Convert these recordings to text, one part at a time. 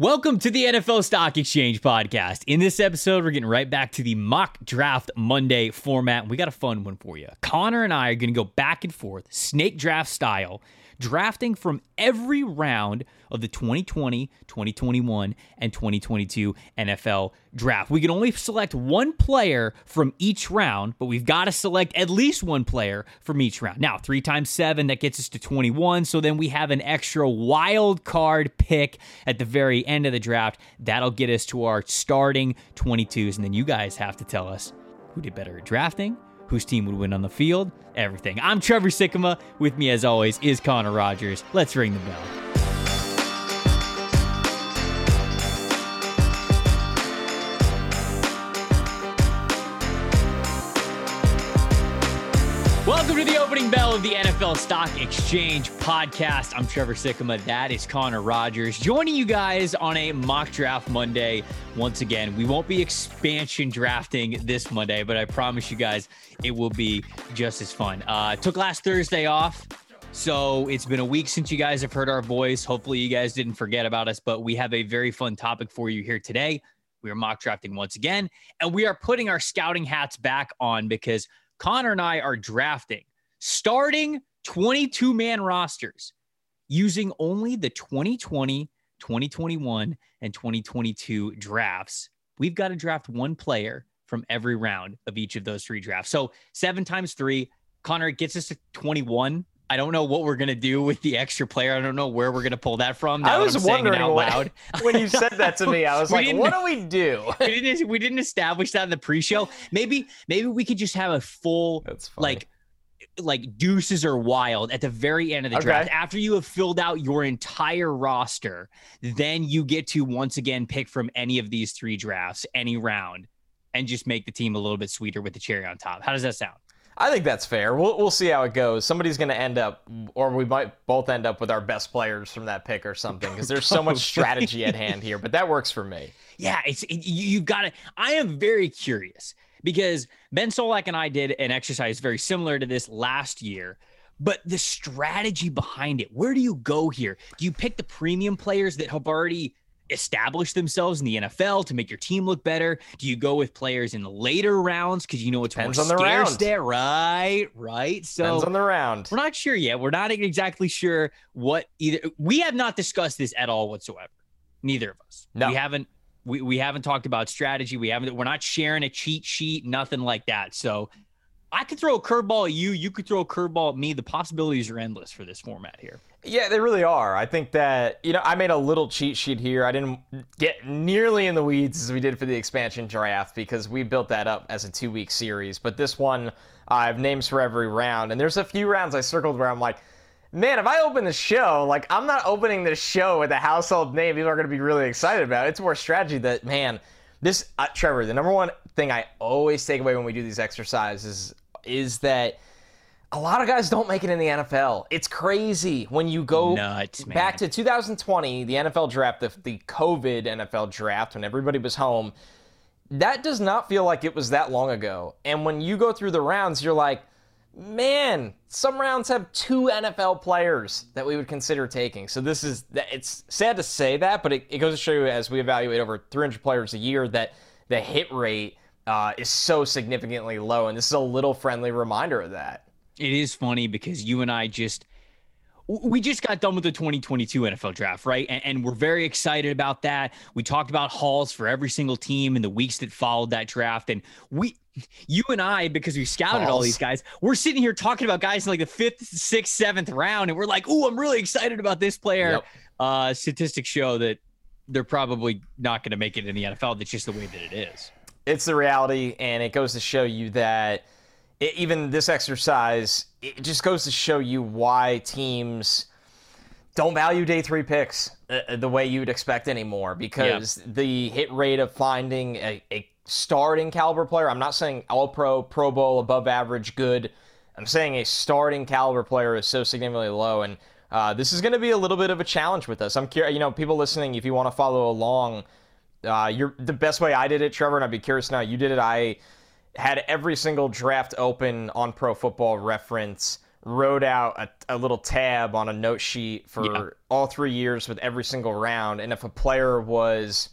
Welcome to the NFL Stock Exchange podcast. In this episode, we're getting right back to the mock draft Monday format. We got a fun one for you. Connor and I are going to go back and forth, snake draft style, drafting from every round of the 2020, 2021, and 2022 NFL draft. We can only select one player from each round, but we've got to select at least one player from each round. Now, three times seven, that gets us to 21. So then we have an extra wild card pick at the very end of the draft. That'll get us to our starting 22s. And then you guys have to tell us who did better at drafting whose team would win on the field, everything. I'm Trevor Sikkema. With me, as always, is Connor Rogers. Let's ring the bell. To the opening bell of the NFL Stock Exchange podcast. I'm Trevor Sikkema. That is Connor Rogers joining you guys on a mock draft Monday. Once again, we won't be expansion drafting this Monday, but I promise you guys it will be just as fun. Uh, took last Thursday off. So it's been a week since you guys have heard our voice. Hopefully, you guys didn't forget about us, but we have a very fun topic for you here today. We are mock drafting once again, and we are putting our scouting hats back on because Connor and I are drafting starting 22 man rosters using only the 2020, 2021, and 2022 drafts. We've got to draft one player from every round of each of those three drafts. So seven times three, Connor, gets us to 21. I don't know what we're gonna do with the extra player. I don't know where we're gonna pull that from. I was wondering out loud. when you said that to me. I was like, "What do we do?" we, didn't, we didn't establish that in the pre-show. Maybe maybe we could just have a full like like deuces are wild at the very end of the okay. draft. After you have filled out your entire roster, then you get to once again pick from any of these three drafts, any round, and just make the team a little bit sweeter with the cherry on top. How does that sound? I think that's fair. We'll, we'll see how it goes. Somebody's going to end up, or we might both end up with our best players from that pick or something, because there's so much strategy at hand here. But that works for me. Yeah, it's it, you, have got to. I am very curious because Ben Solak and I did an exercise very similar to this last year. But the strategy behind it, where do you go here? Do you pick the premium players that have already establish themselves in the NFL to make your team look better? Do you go with players in the later rounds because you know it's Depends more on the scarce round. there? Right, right. So Depends on the round. We're not sure yet. We're not exactly sure what either. We have not discussed this at all whatsoever. Neither of us. No, we haven't. We, we haven't talked about strategy. We haven't. We're not sharing a cheat sheet. Nothing like that. So I could throw a curveball at you. You could throw a curveball at me. The possibilities are endless for this format here. Yeah, they really are. I think that, you know, I made a little cheat sheet here. I didn't get nearly in the weeds as we did for the expansion draft because we built that up as a two week series. But this one, I have names for every round. And there's a few rounds I circled where I'm like, man, if I open the show, like, I'm not opening this show with a household name people are going to be really excited about. It's more strategy that, man, this, uh, Trevor, the number one thing I always take away when we do these exercises is that a lot of guys don't make it in the NFL. It's crazy when you go Nuts, back to 2020, the NFL draft, the, the COVID NFL draft, when everybody was home. That does not feel like it was that long ago. And when you go through the rounds, you're like, man, some rounds have two NFL players that we would consider taking. So this is, it's sad to say that, but it, it goes to show you as we evaluate over 300 players a year that the hit rate uh, is so significantly low. And this is a little friendly reminder of that. It is funny because you and I just we just got done with the 2022 NFL draft, right? And, and, we're very excited about that. We talked about hauls for every single team in the weeks that followed that draft. And we, you and I, because we scouted all these guys, we're sitting here talking about guys in like the fifth, sixth, seventh round. And we're like, oh, I'm really excited about this player. Yep. Uh, statistics show that they're probably not going to make it in the NFL. That's just the way that it is. It's the reality. And it goes to show you that it, even this exercise, it just goes to show you why teams don't value day three picks uh, the way you'd expect anymore because yep. the hit rate of finding a, a starting caliber player, I'm not saying all pro, Pro Bowl, above average, good. I'm saying a starting caliber player is so significantly low. And uh, this is going to be a little bit of a challenge with us. I'm curious, you know, people listening, if you want to follow along, uh, you're the best way I did it, Trevor, and I'd be curious now. You did it. I had every single draft open on Pro Football Reference, wrote out a, a little tab on a note sheet for yeah. all three years with every single round. And if a player was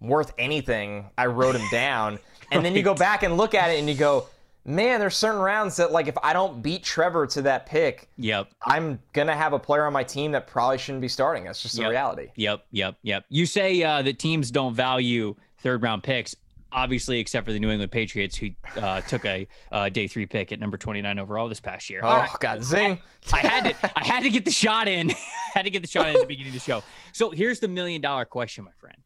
worth anything, I wrote him down. And right. then you go back and look at it and you go, man, there's certain rounds that like if I don't beat Trevor to that pick, yep, I'm gonna have a player on my team that probably shouldn't be starting. That's just yep. the reality. Yep, yep, yep. You say uh, that teams don't value third round picks obviously, except for the New England Patriots, who uh, took a uh, day three pick at number 29 overall this past year. Oh, right. God, zing. I had to, I had to get the shot in. had to get the shot in at the beginning of the show. So here's the million dollar question, my friend.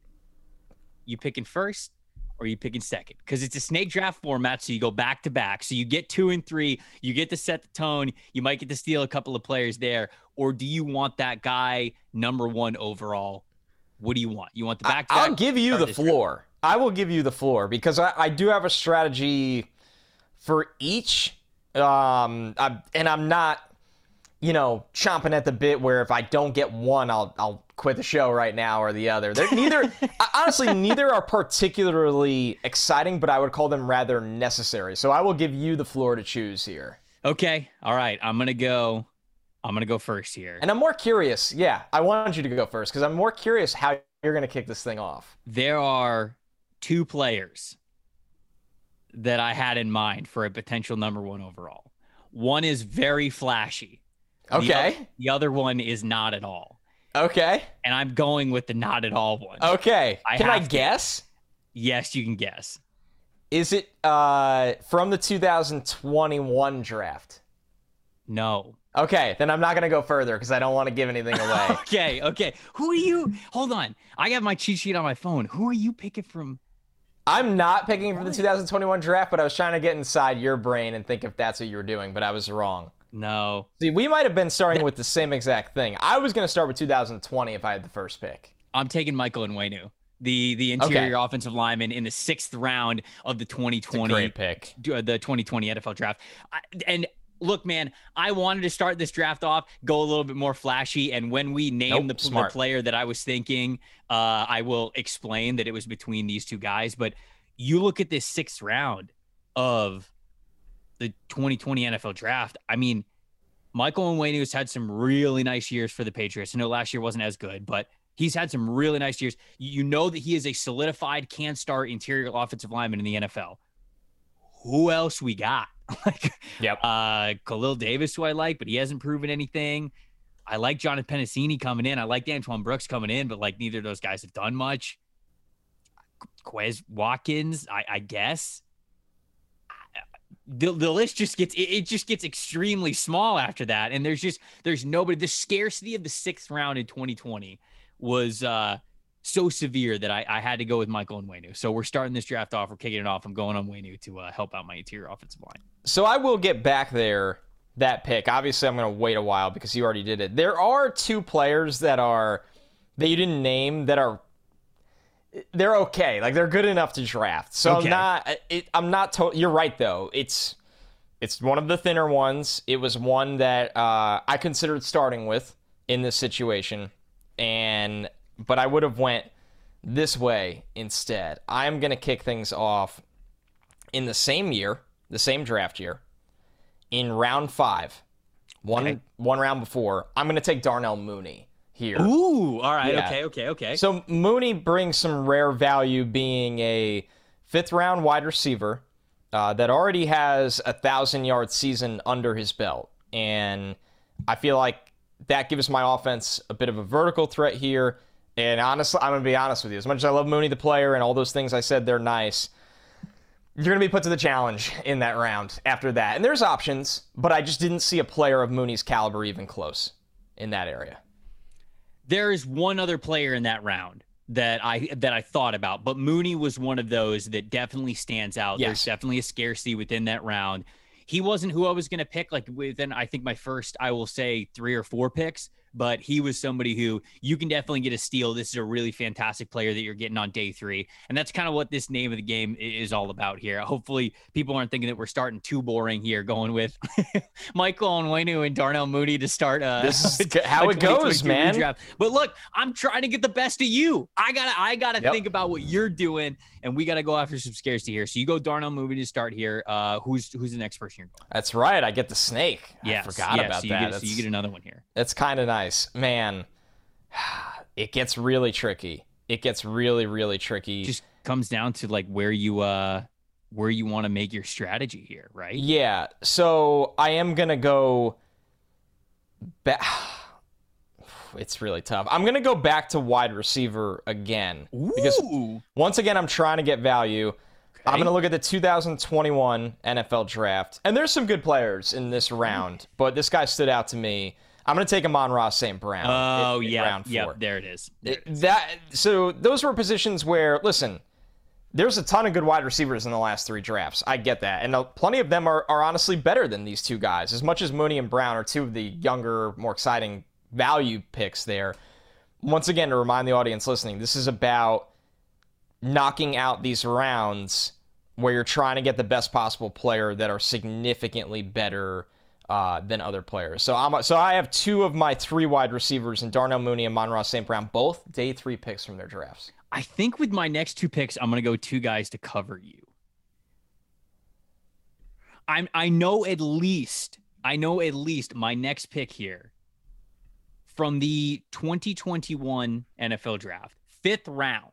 You picking first or you picking second? Because it's a snake draft format, so you go back to back. So you get two and three, you get to set the tone, you might get to steal a couple of players there. Or do you want that guy number one overall? What do you want? You want the back? I'll give you the floor. Draft? I will give you the floor because I, I do have a strategy for each. Um, I'm, and I'm not, you know, chomping at the bit where if I don't get one, I'll I'll quit the show right now or the other. They're neither honestly neither are particularly exciting, but I would call them rather necessary. So I will give you the floor to choose here. Okay. All right. I'm gonna go. I'm gonna go first here. And I'm more curious. Yeah, I wanted you to go first because I'm more curious how you're gonna kick this thing off. There are two players that I had in mind for a potential number one overall. One is very flashy. Okay. The other, the other one is not at all. Okay. And I'm going with the not at all one. Okay. I can I guess? Yes, you can guess. Is it uh, from the 2021 draft? No. Okay, then I'm not gonna go further because I don't want to give anything away. okay, okay. Who are you? Hold on. I have my cheat sheet on my phone. Who are you picking from? I'm not picking for the 2021 draft, but I was trying to get inside your brain and think if that's what you were doing, but I was wrong. No. See, we might have been starting with the same exact thing. I was going to start with 2020 if I had the first pick. I'm taking Michael Onwenu, the the interior okay. offensive lineman in the sixth round of the 2020 great pick, uh, the 2020 NFL draft. I, and look, man, I wanted to start this draft off, go a little bit more flashy. And when we name nope, the, the, player that I was thinking, uh, I will explain that it was between these two guys. But you look at this sixth round of the 2020 NFL draft. I mean, Michael Onwenu has had some really nice years for the Patriots. I know last year wasn't as good, but he's had some really nice years. You know that he is a solidified can start interior offensive lineman in the NFL. Who else we got? like, yep. Uh, Khalil Davis, who I like, but he hasn't proven anything. I like Jonathan Penisini coming in. I like Antoine Brooks coming in, but like neither of those guys have done much. Quez Watkins, I, I guess. The, the list just gets it, it just gets extremely small after that, and there's just there's nobody. The scarcity of the sixth round in 2020 was uh so severe that I, I had to go with Michael Onwenu. So we're starting this draft off. We're kicking it off. I'm going Onwenu to uh, help out my interior offensive line. So I will get back there that pick. Obviously, I'm going to wait a while because you already did it. There are two players that are that you didn't name that are they're okay. Like they're good enough to draft. So okay. I'm not. It, I'm not. To- you're right though. It's it's one of the thinner ones. It was one that uh, I considered starting with in this situation, and but I would have went this way instead. I'm going to kick things off in the same year, the same draft year, in round five, one okay. one round before. I'm going to take Darnell Mooney here. Ooh, all right, yeah. okay, okay, okay. So Mooney brings some rare value, being a fifth round wide receiver uh, that already has a thousand yard season under his belt, and I feel like that gives my offense a bit of a vertical threat here. And honestly, I'm going to be honest with you. As much as I love Mooney, the player, and all those things I said, they're nice. You're going to be put to the challenge in that round after that. And there's options, but I just didn't see a player of Mooney's caliber even close in that area. There is one other player in that round that I that I thought about, but Mooney was one of those that definitely stands out. Yes. There's definitely a scarcity within that round. He wasn't who I was going to pick like within I think my first I will say 3 or 4 picks, but he was somebody who you can definitely get a steal. This is a really fantastic player that you're getting on day three. And that's kind of what this name of the game is all about here. Hopefully, people aren't thinking that we're starting too boring here, going with Michael Onwenu and Darnell Mooney to start. Uh, this is how it goes, man. Redraft. But look, I'm trying to get the best of you. I gotta, I gotta yep. think about what you're doing, and we gotta go after some scarcity here. So you go Darnell Mooney to start here. Uh, who's who's the next person you're going? That's right. I get the snake. Yeah, forgot yes, about so that. Get, so you get another one here. That's kind of nice nice. Man, it gets really tricky. It gets really, really tricky. Just comes down to like where you uh where you want to make your strategy here, right? Yeah. So I am gonna go back. It's really tough. I'm gonna go back to wide receiver again Ooh. because once again I'm trying to get value. Okay. I'm gonna look at the 2021 NFL draft, and there's some good players in this round, but this guy stood out to me. I'm going to take Amon-Ra St. Brown. Oh, in, yeah. Round four. Yeah, there it is. There it is. That so those were positions where listen, there's a ton of good wide receivers in the last three drafts. I get that, and uh, plenty of them are, are honestly better than these two guys. As much as Mooney and Brown are two of the younger, more exciting value picks there. Once again, to remind the audience listening, this is about knocking out these rounds where you're trying to get the best possible player that are significantly better uh, than other players. So I'm so I have two of my three wide receivers in Darnell Mooney and Amon-Ra St. Brown, both day three picks from their drafts. I think with my next two picks, I'm to go two guys to cover you. I'm I know at least I know at least my next pick here from the 2021 NFL draft, fifth round.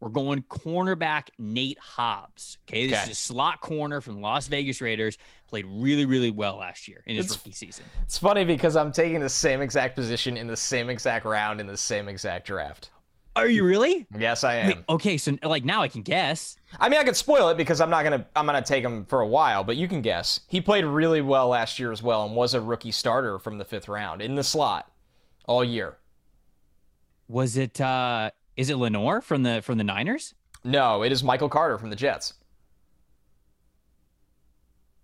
We're going cornerback Nate Hobbs. Okay, this okay. is a slot corner from Las Vegas Raiders. Played really, really well last year in his it's, rookie season. It's funny because I'm taking the same exact position in the same exact round in the same exact draft. Are you really? Yes, I am. Wait, okay, so like now I can guess. I mean, I could spoil it because I'm not gonna I'm gonna take him for a while, but you can guess. He played really well last year as well and was a rookie starter from the fifth round in the slot all year. Was it? uh is it Lenoir from the from the Niners? No, it is Michael Carter from the Jets.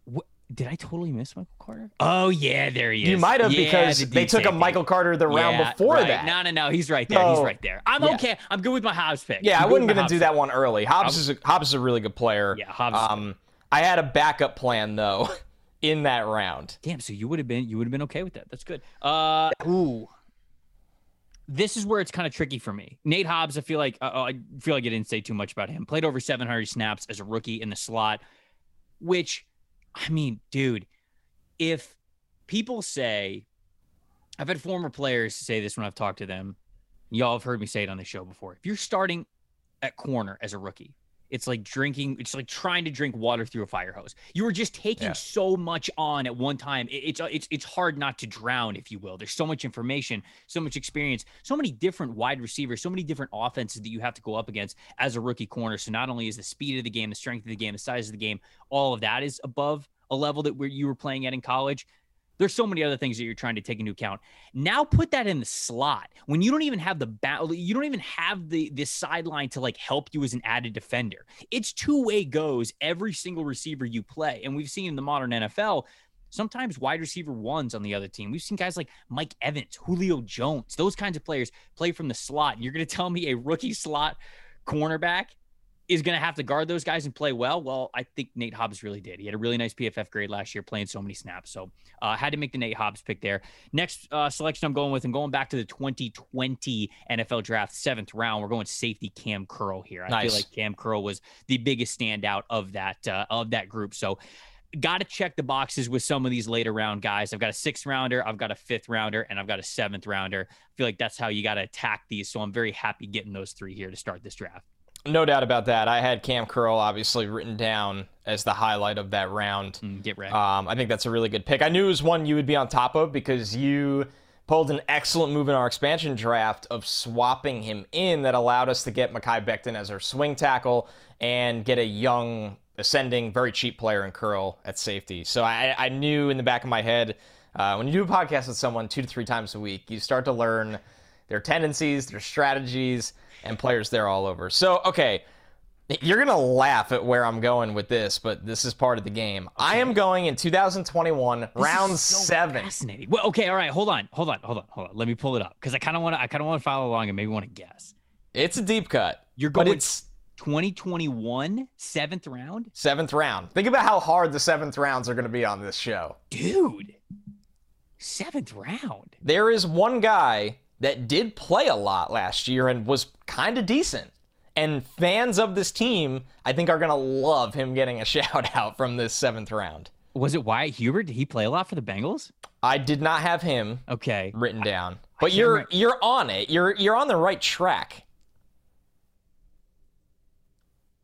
What, did I totally miss Michael Carter? Oh yeah, there he is. You might have yeah, because the they took a Michael Carter the round yeah, before right. that. No, no, no, he's right there. He's right there. I'm yeah. okay. I'm good with my Hobbs pick. Yeah, I'm I wasn't gonna do that one early. Hobbs I'm, is a, Hobbs is a really good player. Yeah, Hobbs. Um, I had a backup plan though in that round. Damn, so you would have been you would have been okay with that. That's good. Uh, ooh this is where it's kind of tricky for me. Nate Hobbs, I feel like uh, I feel like I didn't say too much about him. Played over 700 snaps as a rookie in the slot, which, I mean, dude, if people say, I've had former players say this when I've talked to them. Y'all have heard me say it on the show before. If you're starting at corner as a rookie, it's like drinking, it's like trying to drink water through a fire hose. You were just taking yeah. so much on at one time. It's uh, it's it's hard not to drown, if you will. There's so much information, so much experience, so many different wide receivers, so many different offenses that you have to go up against as a rookie corner. So not only is the speed of the game, the strength of the game, the size of the game, all of that is above a level that where you were playing at in college. There's so many other things that you're trying to take into account. Now put that in the slot when you don't even have the battle, you don't even have the this sideline to like help you as an added defender. It's two way goes every single receiver you play, and we've seen in the modern NFL. Sometimes wide receiver ones on the other team. We've seen guys like Mike Evans, Julio Jones, those kinds of players play from the slot. You're going to tell me a rookie slot cornerback is going to have to guard those guys and play well. Well, I think Nate Hobbs really did. He had a really nice PFF grade last year, playing so many snaps. So uh, had to make the Nate Hobbs pick there. Next uh, selection I'm going with, and going back to the 2020 NFL Draft, seventh round, we're going safety Cam Curl here. I nice. feel like Cam Curl was the biggest standout of that uh, of that group. So got to check the boxes with some of these later round guys. I've got a sixth rounder, I've got a fifth rounder, and I've got a seventh rounder. I feel like that's how you got to attack these. So I'm very happy getting those three here to start this draft. No doubt about that. I had Cam Curl obviously written down as the highlight of that round. Mm, get ready. Um, I think that's a really good pick. I knew it was one you would be on top of because you pulled an excellent move in our expansion draft of swapping him in that allowed us to get Mekhi Becton as our swing tackle and get a young, ascending, very cheap player in Curl at safety. So I, I knew in the back of my head, uh, when you do a podcast with someone two to three times a week, you start to learn their tendencies, their strategies, and players there all over. So, okay. You're going to laugh at where I'm going with this, but this is part of the game. Okay. I am going in 2021, this round so seven. Fascinating. Well, okay, all right, hold on, hold on, hold on, hold on. Let me pull it up because I kind of want to. I kind of want to follow along and maybe want to guess. It's a deep cut. You're going. it's 2021 seventh round. Seventh round. Think about how hard the seventh rounds are going to be on this show, dude. Seventh round. There is one guy that did play a lot last year and was kind of decent. And fans of this team, I think, are going to love him getting a shout out from this seventh round. Was it Wyatt Hubert? Did he play a lot for the Bengals? I did not have him. Okay. Written down, I, but I you're remember. you're on it. You're you're on the right track.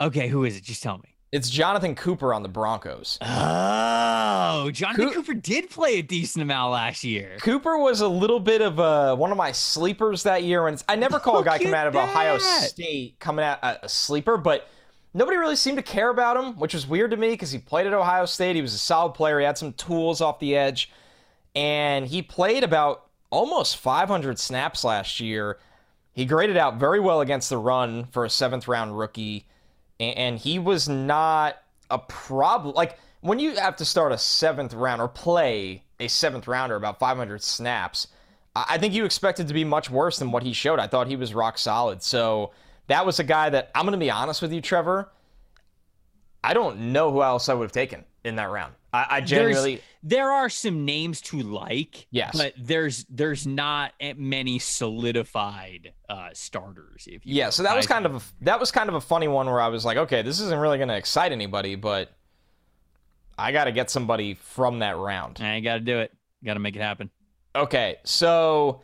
Okay, who is it? Just tell me. It's Jonathan Cooper on the Broncos. Oh, Jonathan Co- Cooper did play a decent amount last year. Cooper was a little bit of a, one of my sleepers that year. And I never call Look a guy coming out of Ohio State coming out a, a sleeper, but nobody really seemed to care about him, which was weird to me because he played at Ohio State. He was a solid player. He had some tools off the edge, and he played about almost 500 snaps last year. He graded out very well against the run for a seventh round rookie and he was not a problem. Like when you have to start a seventh round or play a seventh rounder about 500 snaps, I think you expected to be much worse than what he showed. I thought he was rock solid. So that was a guy that I'm going to be honest with you, Trevor. I don't know who else I would have taken in that round. I, I there's, there are some names to like, yes, but there's there's not many solidified uh, starters. If yeah, so that was kind of a, that was kind of a funny one where I was like, okay, this isn't really going to excite anybody, but I got to get somebody from that round. I got to do it. Got to make it happen. Okay, so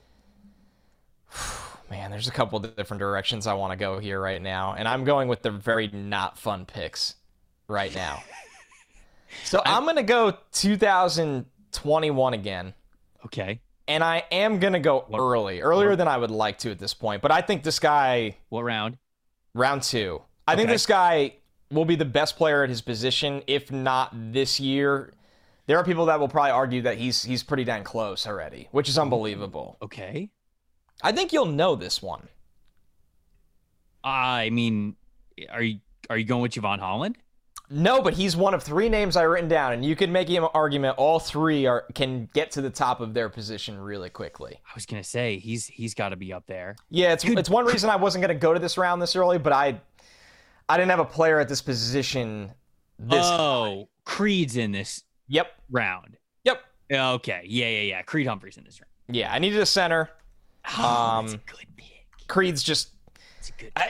man, there's a couple different directions I want to go here right now, and I'm going with the very not fun picks right now. So I'm, I'm going to go 2021 again. Okay. And I am going to go what, early, earlier what? than I would like to at this point. But I think this guy. What round? Round two. I okay. think this guy will be the best player at his position, if not this year. There are people that will probably argue that he's he's pretty dang close already, which is unbelievable. Okay. I think you'll know this one. I mean, are you are you going with Jevon Holland? No, but he's one of three names I written down, and you can make an argument all three are can get to the top of their position really quickly. I was gonna say he's he's got to be up there. Yeah, it's it's one reason I wasn't gonna go to this round this early, but I I didn't have a player at this position. This oh, high. Creed's in this. Yep. Round. Yep. Okay. Yeah, yeah, yeah. Creed Humphrey's in this round. Yeah, I needed a center. Oh, um, that's a good pick. Creed's just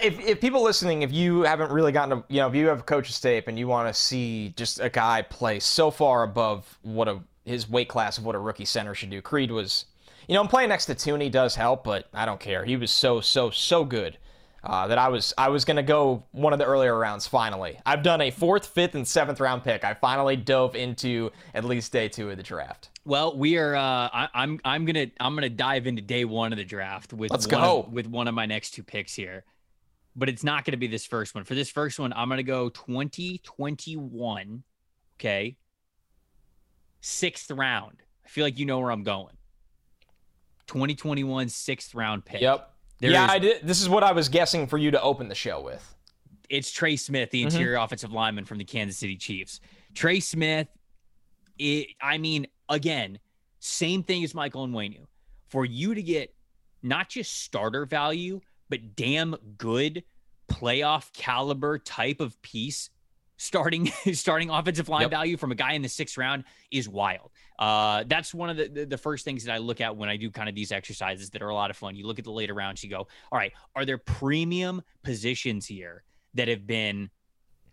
if, if people listening, if you haven't really gotten to, you know, if you have coach's tape and you want to see just a guy play so far above what a his weight class of what a rookie center should do, Creed was, you know, I'm playing next to Thuney does help, but I don't care. He was so so so good uh, that I was I was gonna go one of the earlier rounds. Finally, I've done a fourth, fifth, and seventh round pick. I finally dove into at least day two of the draft. Well, we are. Uh, I, am I'm, I'm gonna I'm gonna dive into day one of the draft with Let's one go. Of, with one of my next two picks here but it's not going to be this first one. For this first one, I'm going to go 2021. Okay. Sixth round. I feel like you know where I'm going. 2021 sixth round pick. Yep. There yeah, is, I did. This is what I was guessing for you to open the show with. It's Trey Smith, the mm-hmm. interior mm-hmm. offensive lineman from the Kansas City Chiefs. Trey Smith, it, I mean, again, same thing as Michael and Onwenu. For you to get not just starter value, but damn good playoff caliber type of piece starting starting offensive line yep. value from a guy in the sixth round is wild. Uh, that's one of the, the, the first things that I look at when I do kind of these exercises that are a lot of fun. You look at the later rounds, you go, all right, are there premium positions here that have been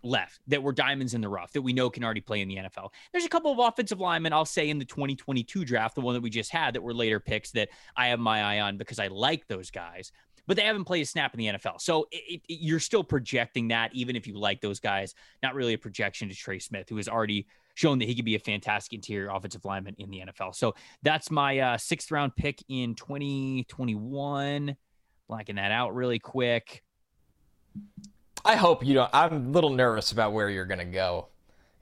left that were diamonds in the rough that we know can already play in the NFL. There's a couple of offensive linemen, I'll say in the 2022 draft, the one that we just had that were later picks that I have my eye on because I like those guys but they haven't played a snap in the NFL. So it, it, you're still projecting that, even if you like those guys. Not really a projection to Trey Smith, who has already shown that he could be a fantastic interior offensive lineman in the NFL. So that's my uh, sixth round pick in 2021. Blacking that out really quick. I hope you don't. I'm a little nervous about where you're going to go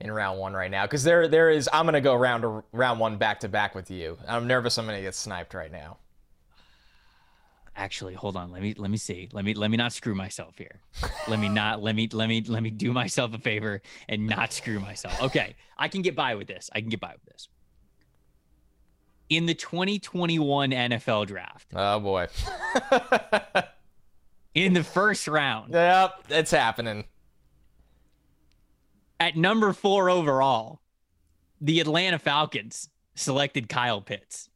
in round one right now because there there is. I'm going to go round round one back to back with you. I'm nervous. I'm going to get sniped right now. Actually, hold on. Let me let me see. Let me let me not screw myself here. let me not let me let me let me do myself a favor and not screw myself. Okay, I can get by with this. I can get by with this. In the 2021 NFL draft. Oh boy. in the first round. Yep, it's happening. At number four overall, the Atlanta Falcons selected Kyle Pitts.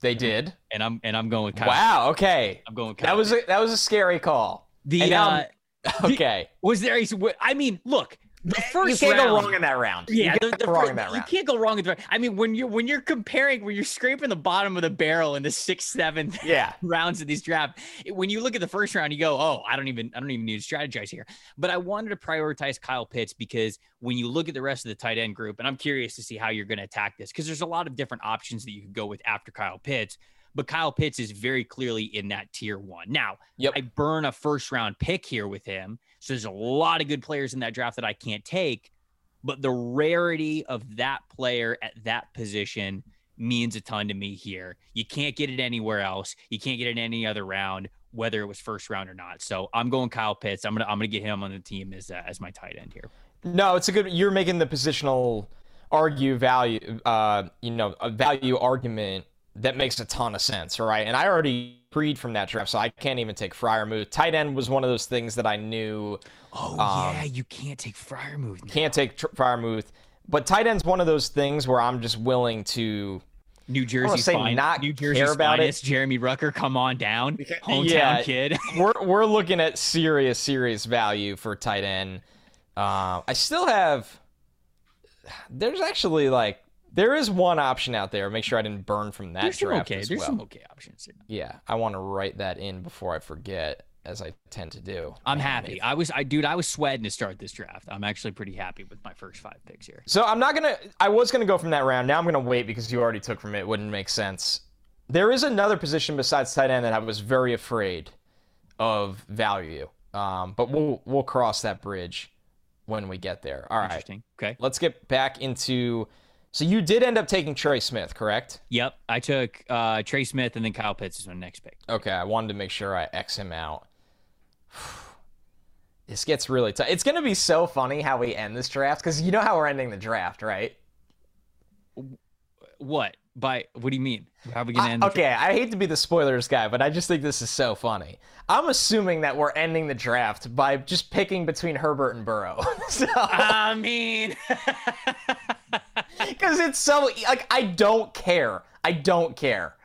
They did, and I'm and I'm going with Kyle. Wow. Okay. I'm going. Kyle that was a, that was a scary call. The uh, okay. The, was there? A, I mean, look, the first you can't round, go wrong in that round. Yeah, you, the, the, wrong in that you can't go wrong in the. I mean, when you're when you're comparing, when you're scraping the bottom of the barrel in the sixth, seventh, yeah. rounds of these drafts, when you look at the first round, you go, "Oh, I don't even, I don't even need to strategize here." But I wanted to prioritize Kyle Pitts because when you look at the rest of the tight end group, and I'm curious to see how you're going to attack this because there's a lot of different options that you could go with after Kyle Pitts but Kyle Pitts is very clearly in that tier one. Now, yep. I burn a first round pick here with him. So there's a lot of good players in that draft that I can't take, but the rarity of that player at that position means a ton to me here. You can't get it anywhere else. You can't get it in any other round, whether it was first round or not. So I'm going Kyle Pitts. I'm gonna I'm gonna get him on the team as uh, as my tight end here. No, it's a good. You're making the positional argue value, uh, you know, a value argument that makes a ton of sense, right? And I already preed from that draft, so I can't even take Freiermuth. Tight end was one of those things that I knew. Oh um, yeah, you can't take Freiermuth. Now. Can't take tr- Freiermuth, but tight end's one of those things where I'm just willing to. New Jersey, say fine. not New Jersey care about finest, it. Jeremy Ruckert, come on down, hometown yeah, kid. we're we're looking at serious serious value for tight end. Uh, I still have. There's actually like there is one option out there. Make sure I didn't burn from that There's some draft okay. as There's well. some okay options. Yeah, I want to write that in before I forget, as I tend to do. I'm happy. I was, I dude, I was sweating to start this draft. I'm actually pretty happy with my first five picks here. So I'm not gonna. I was gonna go from that round. Now I'm gonna wait because you already took from it. Wouldn't make sense. There is another position besides tight end that I was very afraid of value. Um, but we'll we'll cross that bridge when we get there. All right. Interesting. Okay. Let's get back into. So you did end up taking Trey Smith, correct? Yep. I took uh, Trey Smith and then Kyle Pitts is my next pick. Okay, I wanted to make sure I X him out. This gets really tough. It's gonna be so funny how we end this draft because you know how we're ending the draft, right? What? By what do you mean? How are we gonna I- end? okay, I hate to be the spoilers guy, but I just think this is so funny. I'm assuming that we're ending the draft by just picking between Herbert and Burrow. so, I mean, because it's so like I don't care. I don't care.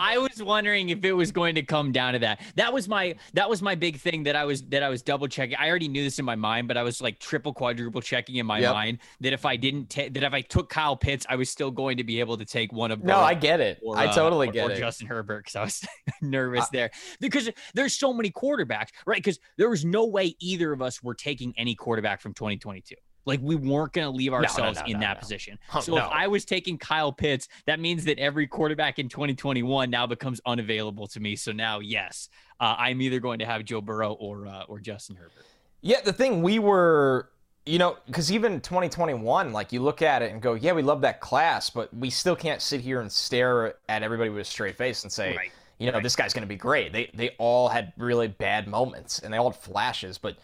I was wondering if it was going to come down to that. That was my that was my big thing that I was that I was double checking. I already knew this in my mind, but I was like triple quadruple checking in my Yep. mind that if I didn't ta- that if I took Kyle Pitts, I was still going to be able to take one of No, I get it. or, I uh, totally or- get or it. Justin Herbert because I was nervous there because there's so many quarterbacks, right? Because there was no way either of us were taking any quarterback from 2022. Like we weren't going to leave no, ourselves no, in no, that no. position. Oh, so if. I was taking Kyle Pitts, that means that every quarterback in 2021 now becomes unavailable to me. So now, yes, uh, I'm either going to have Joe Burrow or uh, or Justin Herbert. Yeah, the thing we were, you know, because even 2021, like you look at it and go, yeah, we love that class, but we still can't sit here and stare at everybody with a straight face and say, Right. you know, this guy's going to be great. They they all had really bad moments and they all had flashes, but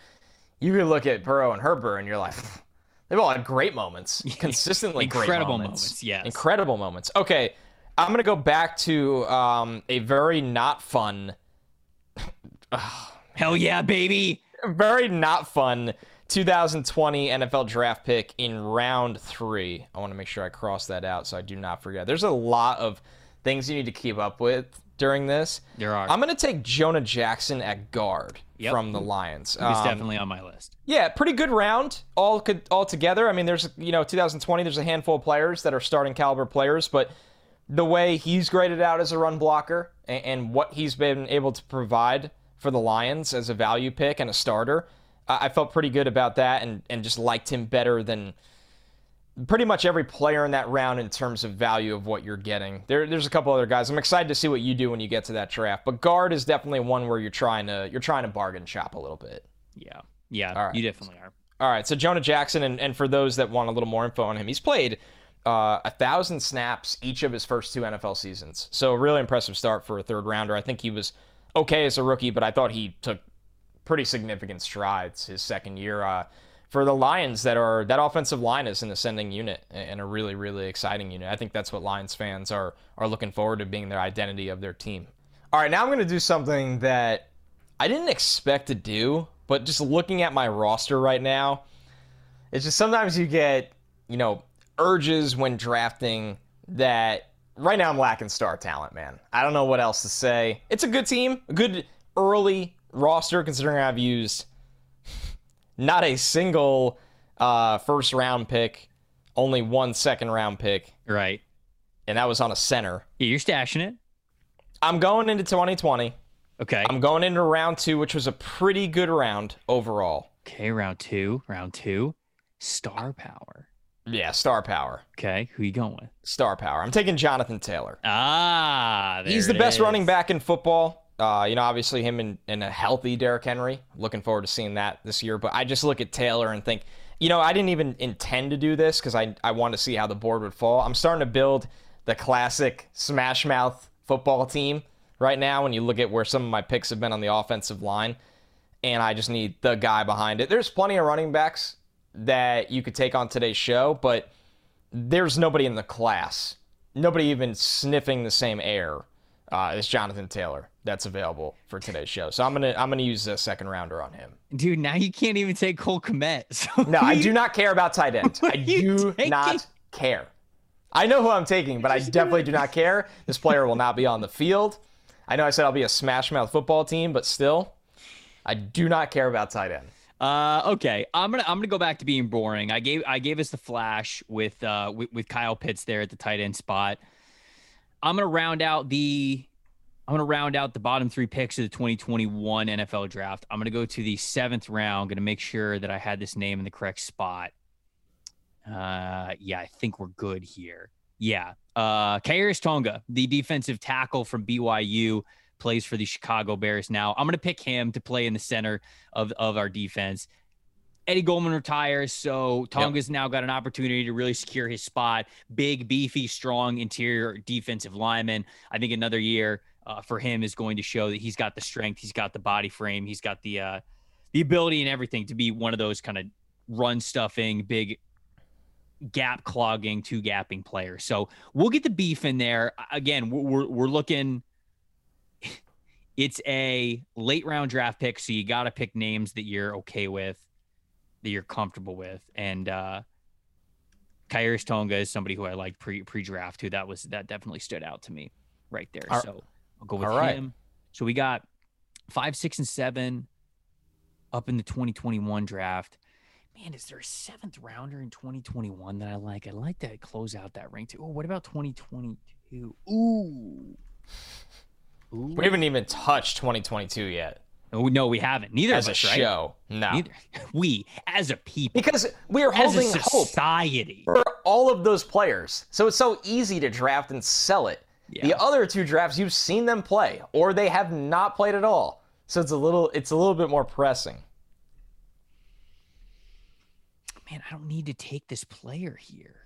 you can look at Burrow and Herbert and you're like, they've all had great moments, consistently great Incredible moments. moments, yes. incredible moments. Okay, I'm gonna go back to um, a very not fun Hell yeah, baby! very not fun 2020 NFL draft pick in round three. I want to make sure I cross that out so I do not forget. There's a lot of things you need to keep up with during this. There are. I'm going to take Jonah Jackson at guard Yep. from the Lions. He's Um, definitely on my list. yeah, pretty good round all could all together. I mean, there's you know 2020. There's a handful of players that are starting caliber players, but the way he's graded out as a run blocker and, and what he's been able to provide for the Lions as a value pick and a starter, I I felt pretty good about that, and and just liked him better than pretty much every player in that round in terms of value of what you're getting. There, there's a couple other guys. I'm excited to see what you do when you get to that draft. But guard is definitely one where you're trying to you're trying to bargain shop a little bit. Yeah, yeah, right. you definitely are. All right, so Jonah Jackson, and, and for those that want a little more info on him, he's played uh, a thousand snaps each of his first two NFL seasons. So a really impressive start for a third rounder. I think he was okay as a rookie, but I thought he took pretty significant strides his second year. Uh, for the Lions, that are that offensive line is an ascending unit and a really really exciting unit. I think that's what Lions fans are are looking forward to being their identity of their team. All right, now I'm going to do something that I didn't expect to do, but just looking at my roster right now, it's just sometimes you get you know urges when drafting that right now I'm lacking star talent, man. I don't know what else to say. It's a good team, a good early roster considering I've used not a single uh, first round pick, only one second round pick, Right. and that was on a center. Yeah, you're stashing it. I'm going into 2020. Okay. I'm going into round two, which was a pretty good round overall. okay, round two. Round two. Star power. Yeah, star power. Okay, who you going with? Star power. I'm taking Jonathan Taylor. Ah, there He's the best is. running back in football. Uh, you know, obviously him and, a healthy Derrick Henry. Looking forward to seeing that this year. But I just look at Taylor and think, you know, I didn't even intend to do this because I I wanted to see how the board would fall. I'm starting to build the classic smash mouth football team right now. When you look at where some of my picks have been on the offensive line, and I just need the guy behind it. There's plenty of running backs that you could take on today's show, but there's nobody in the class, nobody even sniffing the same air uh, as Jonathan Taylor that's available for today's show. So I'm gonna I'm gonna use a second rounder on him. Dude, now you can't even take Cole Kmet. So No, I do not care about tight end. I do taking? not care. I know who I'm taking, but I definitely do not care. This player will not be on the field. I know I said I'll be a smash mouth football team, but still, I do not care about tight end. Uh, okay, I'm gonna I'm gonna go back to being boring. I gave I gave us the flash with uh with, with Kyle Pitts there at the tight end spot. I'm gonna round out the I'm gonna round out the bottom three picks of the 2021 NFL draft. I'm gonna go to the seventh round. Gonna make sure that I had this name in the correct spot. Uh, yeah, I think we're good here. Yeah, uh, Khyiris Tonga, the defensive tackle from BYU, plays for the Chicago Bears now. I'm gonna pick him to play in the center of of our defense. Eddie Goldman retires, so Tonga's now got an opportunity to really secure his spot. Big, beefy, strong interior defensive lineman. I think another year uh, for him is going to show that he's got the strength, he's got the body frame, he's got the uh, the ability and everything to be one of those kind of run stuffing, big gap clogging, two gapping players. So we'll get the beef in there. Again, we're we're, looking. It's a late round draft pick, so you got to pick names that you're okay with, that you're comfortable with, and uh Khyiris Tonga is somebody who I liked pre pre draft too. That was that definitely stood out to me right there. All- so I'll go with all right. him. So we got five, six, and seven up in the 2021 draft. Man, is there a seventh rounder in 2021 that I like? I like that close out that ring too. Oh, what about 2022? Ooh. Ooh. We haven't even touched 2022 yet Oh, no, we haven't. Neither as of a us, right? show. No, Neither. We, as a people, because we are as a holding hope society. for all of those players. So it's so easy to draft and sell it. Yeah. The other two drafts, you've seen them play, or they have not played at all. So it's a little, it's a little bit more pressing. man, I don't need to take this player here.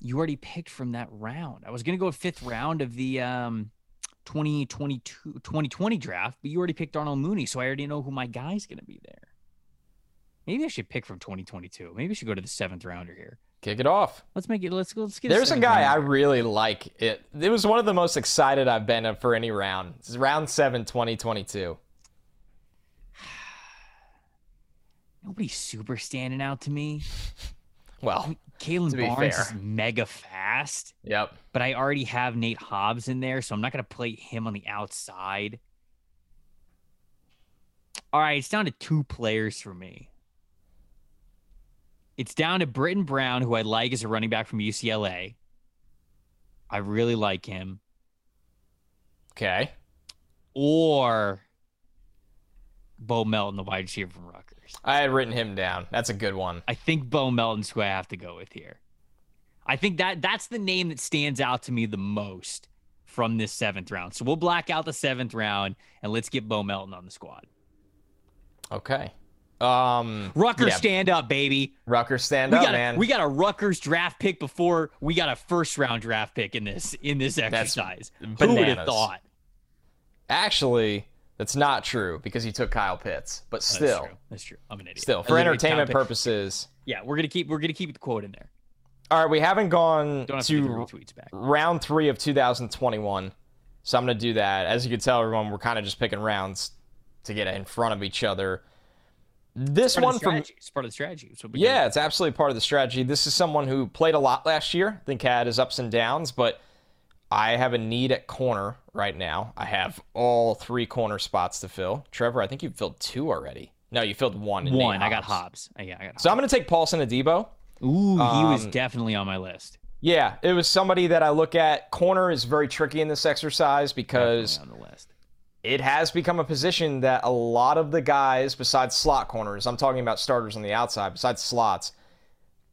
You already picked from that round. I was going to go fifth round of the um 2022 2020 draft, but you already picked Darnell Mooney, so I already know who my guy's going to be there. Maybe I should pick from 2022. Maybe I should go to the seventh rounder here. Kick it off. Let's make it. Let's go. Let's get. There's a guy I really like. It. It was one of the most excited I've been for any round. It's round seven, 2022. Nobody's super standing out to me. Well, Kalon Barnes fair. is mega fast, yep. but I already have Nate Hobbs in there, so I'm not going to play him on the outside. All right, it's down to two players for me. It's down to Brittain Brown, who I like as a running back from UCLA. I really like him. Okay. Or Bo Melton, the wide receiver from Rutgers. I had written him down. That's a good one. I think Bo Melton's who I have to go with here. I think that that's the name that stands out to me the most from this seventh round. So we'll black out the seventh round and let's get Bo Melton on the squad. Okay. Um, Rutgers yeah, stand up, baby. Rutgers, stand We up, got a, man. we got a Rutgers draft pick before we got a first round draft pick in this in this exercise. Who would have thought? Actually, that's not true because he took Kyle Pitts, but That's still, true. That's true. I'm an idiot. still for entertainment purposes. Yeah, we're gonna keep we're gonna keep the quote in there. All right, we haven't gone have to, to round three of 2021, so I'm gonna do that. As you can tell, everyone, we're kind of just picking rounds to get in front of each other. This of one the from. It's part of the strategy. It's what we Yeah, it's absolutely part of the strategy. This is someone who played a lot last year. I think had his ups and downs, but I have a need at corner right now. I have all three corner spots to fill. Trevor, I think you filled two already. No, you filled one. in do. Nate one. I got Hobbs. Hobbs. Uh, Yeah, I got. So I'm going to take Paulson Adebo. Ooh, he was um, definitely on my list. Yeah, it was somebody that I look at. Corner is very tricky in this exercise because it has become a position that a lot of the guys, besides slot corners, I'm talking about starters on the outside, besides slots,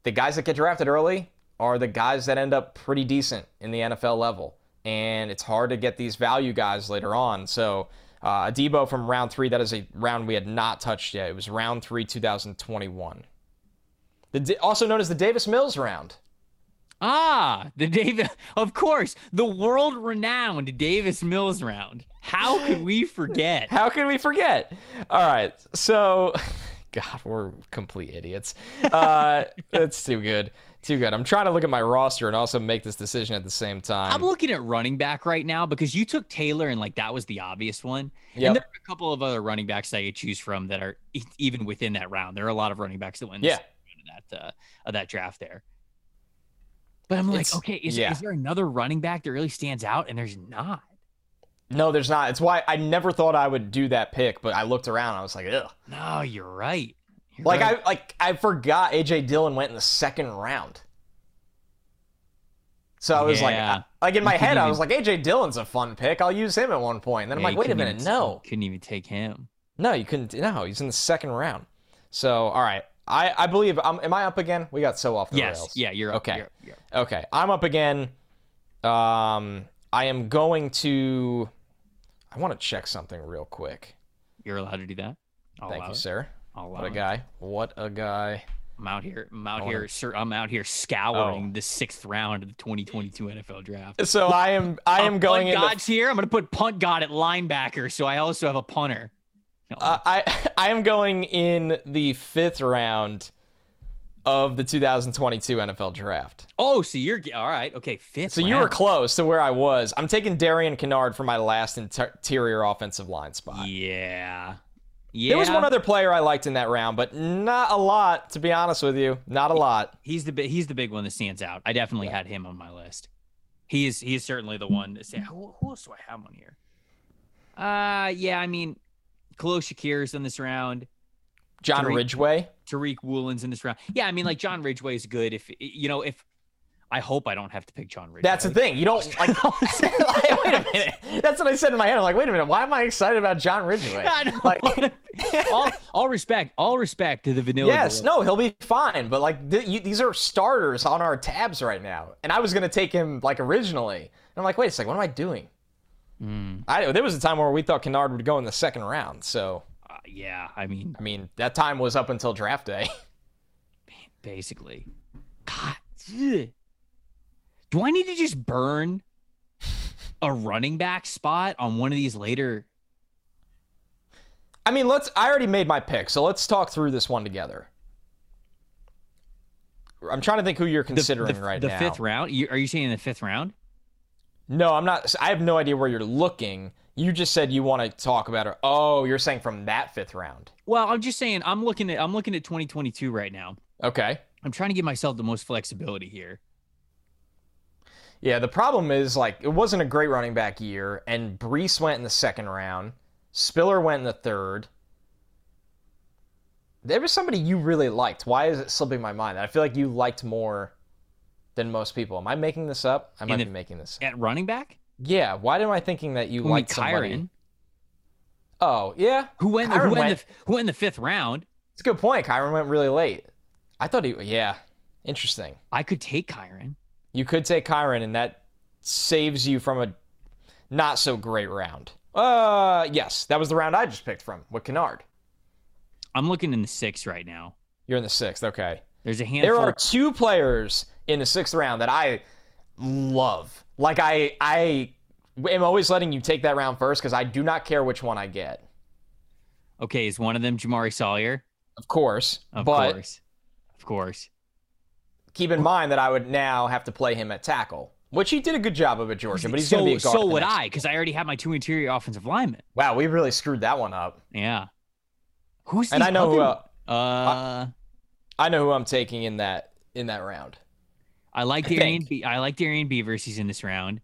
the guys that get drafted early are the guys that end up pretty decent in the NFL level. And it's hard to get these value guys later on. So, uh, Debo from round three, that is a round we had not touched yet. It was round three, 2021. The, also known as the Davis Mills round. Ah, the David, of course, the world-renowned Davis Mills round. How could we forget? How can we forget? All right. So, God, we're complete idiots. Uh, it's too good. Too good. I'm trying to look at my roster and also make this decision at the same time. I'm looking at running back right now because you took Taylor and like that was the obvious one. Yep. And there are a couple of other running backs I could choose from that are even within that round. There are a lot of running backs that went Yeah. of that uh, of that draft there. But I'm like, It's- okay, is, yeah. is there another running back that really stands out? And there's not. No, there's not. It's why I never thought I would do that pick, but I looked around. And I was like, ugh. No, you're right. You're Like right. I like I forgot AJ Dillon went in the second round. So I was like, Yeah. I- like in my head, I was like, AJ Dillon's a fun pick. I'll use him at one point. And then I'm like, wait a minute, even- no. couldn't even take him. No, you couldn't. No, he's in the second round. So, all right. I, I believe. Um, am I up again? We got so off the Yes, rails. yeah, you're up. Okay. You're, you're up. Okay. I'm up again. Um, I am going to. I want to check something real quick. You're allowed to do that. I'll Thank you, it. sir. I'll What a it. guy. What a guy. I'm out here. I'm out here. Sir, I'm out here scouring Oh. the sixth round of the 2022 NFL draft. So I am. I am going punt into. God's here. I'm going to put punt God at linebacker, so I also have a punter. Uh, I I am going in the fifth round of the 2022 NFL draft. oh, so you're all right. Okay, fifth. So you were close to where I was. I'm taking Darian Kinnard for my last interior offensive line spot. Yeah. Yeah. There was one other player I liked in that round, but not a lot, to be honest with you. Not a lot. He's the he's the big one that stands out. I definitely had him on my list. He is he is certainly the one that stand. Who, who else do I have on here? Uh, yeah. I mean, Khalil Shakir's in this round. John Tariq- Ridgeway. Tariq Woolen's in this round. Yeah, I mean, like John Ridgeway is good. If you know, if I hope I don't have to pick John Ridgeway. That's the thing. You don't like. like, wait a minute. That's what I said in my head. I'm like, wait a minute. Why am I excited about John Ridgeway? Like, all, all respect, all respect to the vanilla. yes, Gorilla. no, he'll be fine. But like, th- you, these are starters on our tabs right now, and I was gonna take him like originally. And I'm like, wait a second. What am I doing? Hmm. I there was a time where we thought Kinnard would go in the second round. So Uh, yeah, I mean, I mean, that time was up until draft day. basically. God, ugh. do I need to just burn a running back spot on one of these later? I mean, let's. I already made my pick, so let's talk through this one together. I'm trying to think who you're considering the, right the now. fifth round? You, are you saying the fifth round? No, I'm not. I have no idea where you're looking. You just said you want to talk about it. Oh, you're saying from that fifth round. Well, I'm just saying I'm looking at I'm looking at 2022 right now. Okay. I'm trying to give myself the most flexibility here. Yeah, the problem is like it wasn't a great running back year, and Breece went in the second round. Spiller went in the third. There was somebody you really liked. Why is it slipping my mind? I feel like you liked more than most people. Am I making this up? I might the- be making this. At running back? Yeah. Why am I thinking that you Who liked? Kyren? Oh, yeah. Who went, Kyren who, went went- the, who went in the fifth round? It's a good point. Kyren went really late. I thought he. Yeah. Interesting. I could take Kyren. You could take Kyren, and that saves you from a not so great round. Uh, yes, that was the round I just picked from with Kinnard. I'm looking in the six right now. You're in the sixth. Okay. There's a handful. There are two players in the sixth round that I love. Like I, I am always letting you take that round first because I do not care which one I get. Okay, is one of them Jamaree Salyer? Of course, Of course, of course. keep in mind that I would now have to play him at tackle, which he did a good job of at Georgia, but he's so going to be a guard. so would I because I already have my two interior offensive linemen. Wow, we really screwed that one up. Yeah. Who's And I know who. other- Uh, Uh, I know who I'm taking in that in that round. I like Darrian. think. Be- I like Darrian Beavers. He's in this round.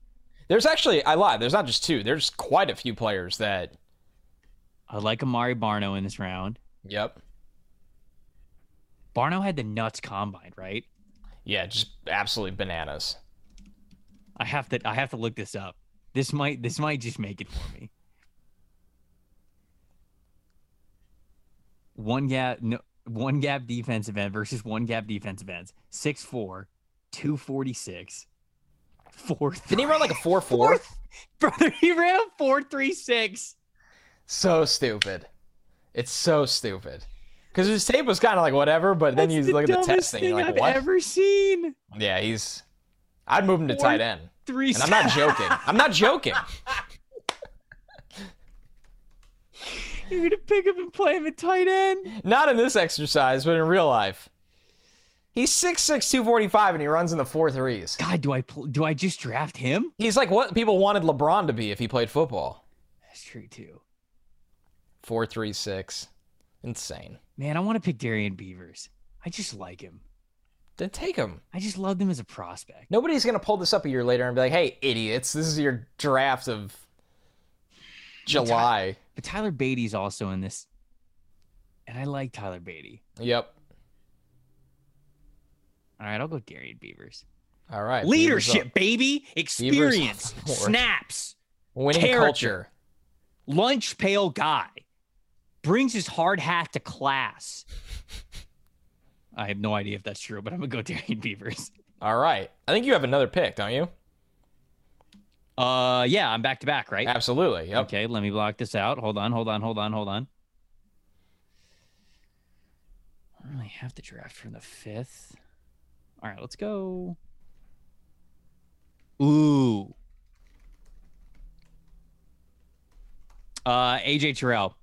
There's actually I lied. There's not just two. There's quite a few players that. I like Amare Barno in this round. Yep. Barno had the nuts combine, right? Yeah, just absolutely bananas. I have to. I have to look this up. This might. This might just make it for me. One gap. No. One gap defensive end versus one gap defensive ends. 6'4", 246, four. Didn't he run like a four four? Brother, he ran a four three six. So stupid. It's so stupid. Because his tape was kind of like whatever, but then you That's the look at the testing, thing you're like, I've what? ever seen. Yeah, he's. I'd move him to Four- tight end, Three. and I'm not joking. I'm not joking. You're gonna pick him and play him at tight end. Not in this exercise, but in real life. He's 6'6", 245, and he runs in the four threes. God, do I do I just draft him? He's like what people wanted LeBron to be if he played football. That's true too. Four three six, insane. Man, I want to pick Darrian Beavers. I just like him. Then take him. I just loved him as a prospect. Nobody's gonna pull this up a year later and be like, "Hey, idiots! This is your draft of July." But Tyler Badie's also in this, and I like Tyler Badie. Yep. All right, I'll go Darrian Beavers. All right. Leadership, baby, experience, snaps, winning character. culture. lunch pail guy, brings his hard hat to class. I have no idea if that's true, but I'm gonna go Darrian Beavers. All right. I think you have another pick, don't you? Uh, yeah, I'm back to back, right? Absolutely. Yep. Okay, let me block this out. Hold on, hold on, hold on, hold on. I don't really have to draft from the fifth. All right, let's go. Ooh. Uh, AJ Terrell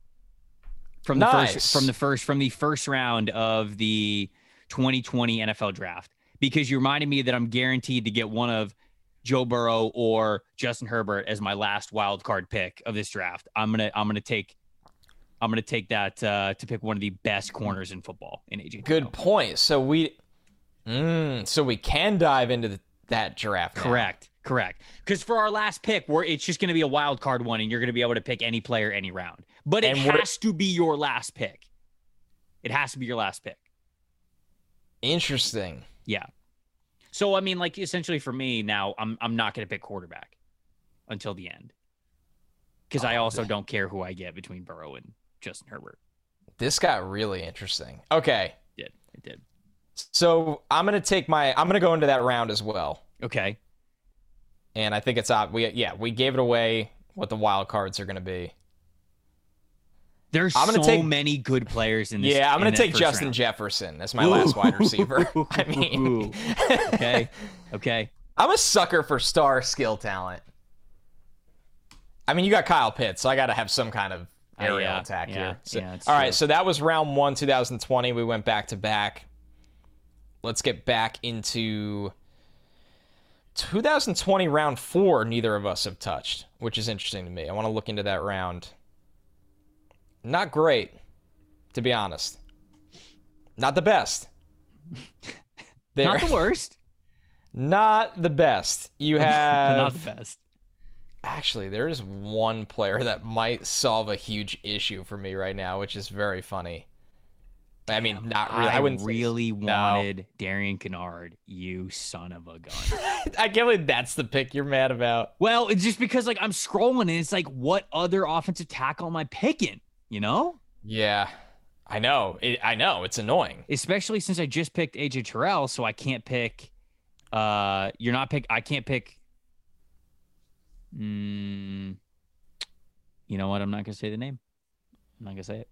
from the Nice. first from the first from the first round of the 2020 NFL draft because you reminded me that I'm guaranteed to get one of Joe Burrow or Justin Herbert as my last wild card pick of this draft. I'm gonna I'm gonna take I'm gonna take that uh, to pick one of the best corners in football in AJ. Terrell. Good point. So we, mm, so we can dive into the, that draft. now. Correct. Correct. Because for our last pick, we're it's just going to be a wild card one, and you're going to be able to pick any player any round. But it has to be your last pick. It has to be your last pick. Interesting. Yeah. So I mean, like essentially for me now, I'm I'm not going to pick quarterback until the end because I Oh, also man. don't care who I get between Burrow and Justin Herbert. This got really interesting. Okay. It did. It did. So I'm gonna take my. I'm gonna go into that round as well, Okay. and I think it's op. We yeah we gave it away what the wild cards are gonna be. There's I'm gonna so take- many good players in this. yeah, I'm gonna take Justin round. Jefferson as my last wide receiver. I mean, okay. Okay. I'm a sucker for star skill talent. I mean, you got Kyle Pitts, so I got to have some kind of Uh, aerial yeah, attack yeah, here. So, yeah, all right, true. so that was round one, 2020. We went back to back. Let's get back into 2020 round four. Neither of us have touched, which is interesting to me. I want to look into that round. Not great, to be honest. Not the best. Not the worst. not the best. You have not the best. actually there is one player that might solve a huge issue for me right now, which is very funny. I mean, not really. I, I, wouldn't say- really No. wanted Darian Kinnard, you son of a gun. I can't believe that's the pick you're mad about. well, it's just because like I'm scrolling and it's like, what other offensive tackle am I picking? You know, Yeah, I know. It, I know. It's annoying. especially since I just picked AJ Terrell, so I can't pick Uh, you're not pick. I can't pick. Mm, you know what? I'm not gonna say the name. I'm not gonna say it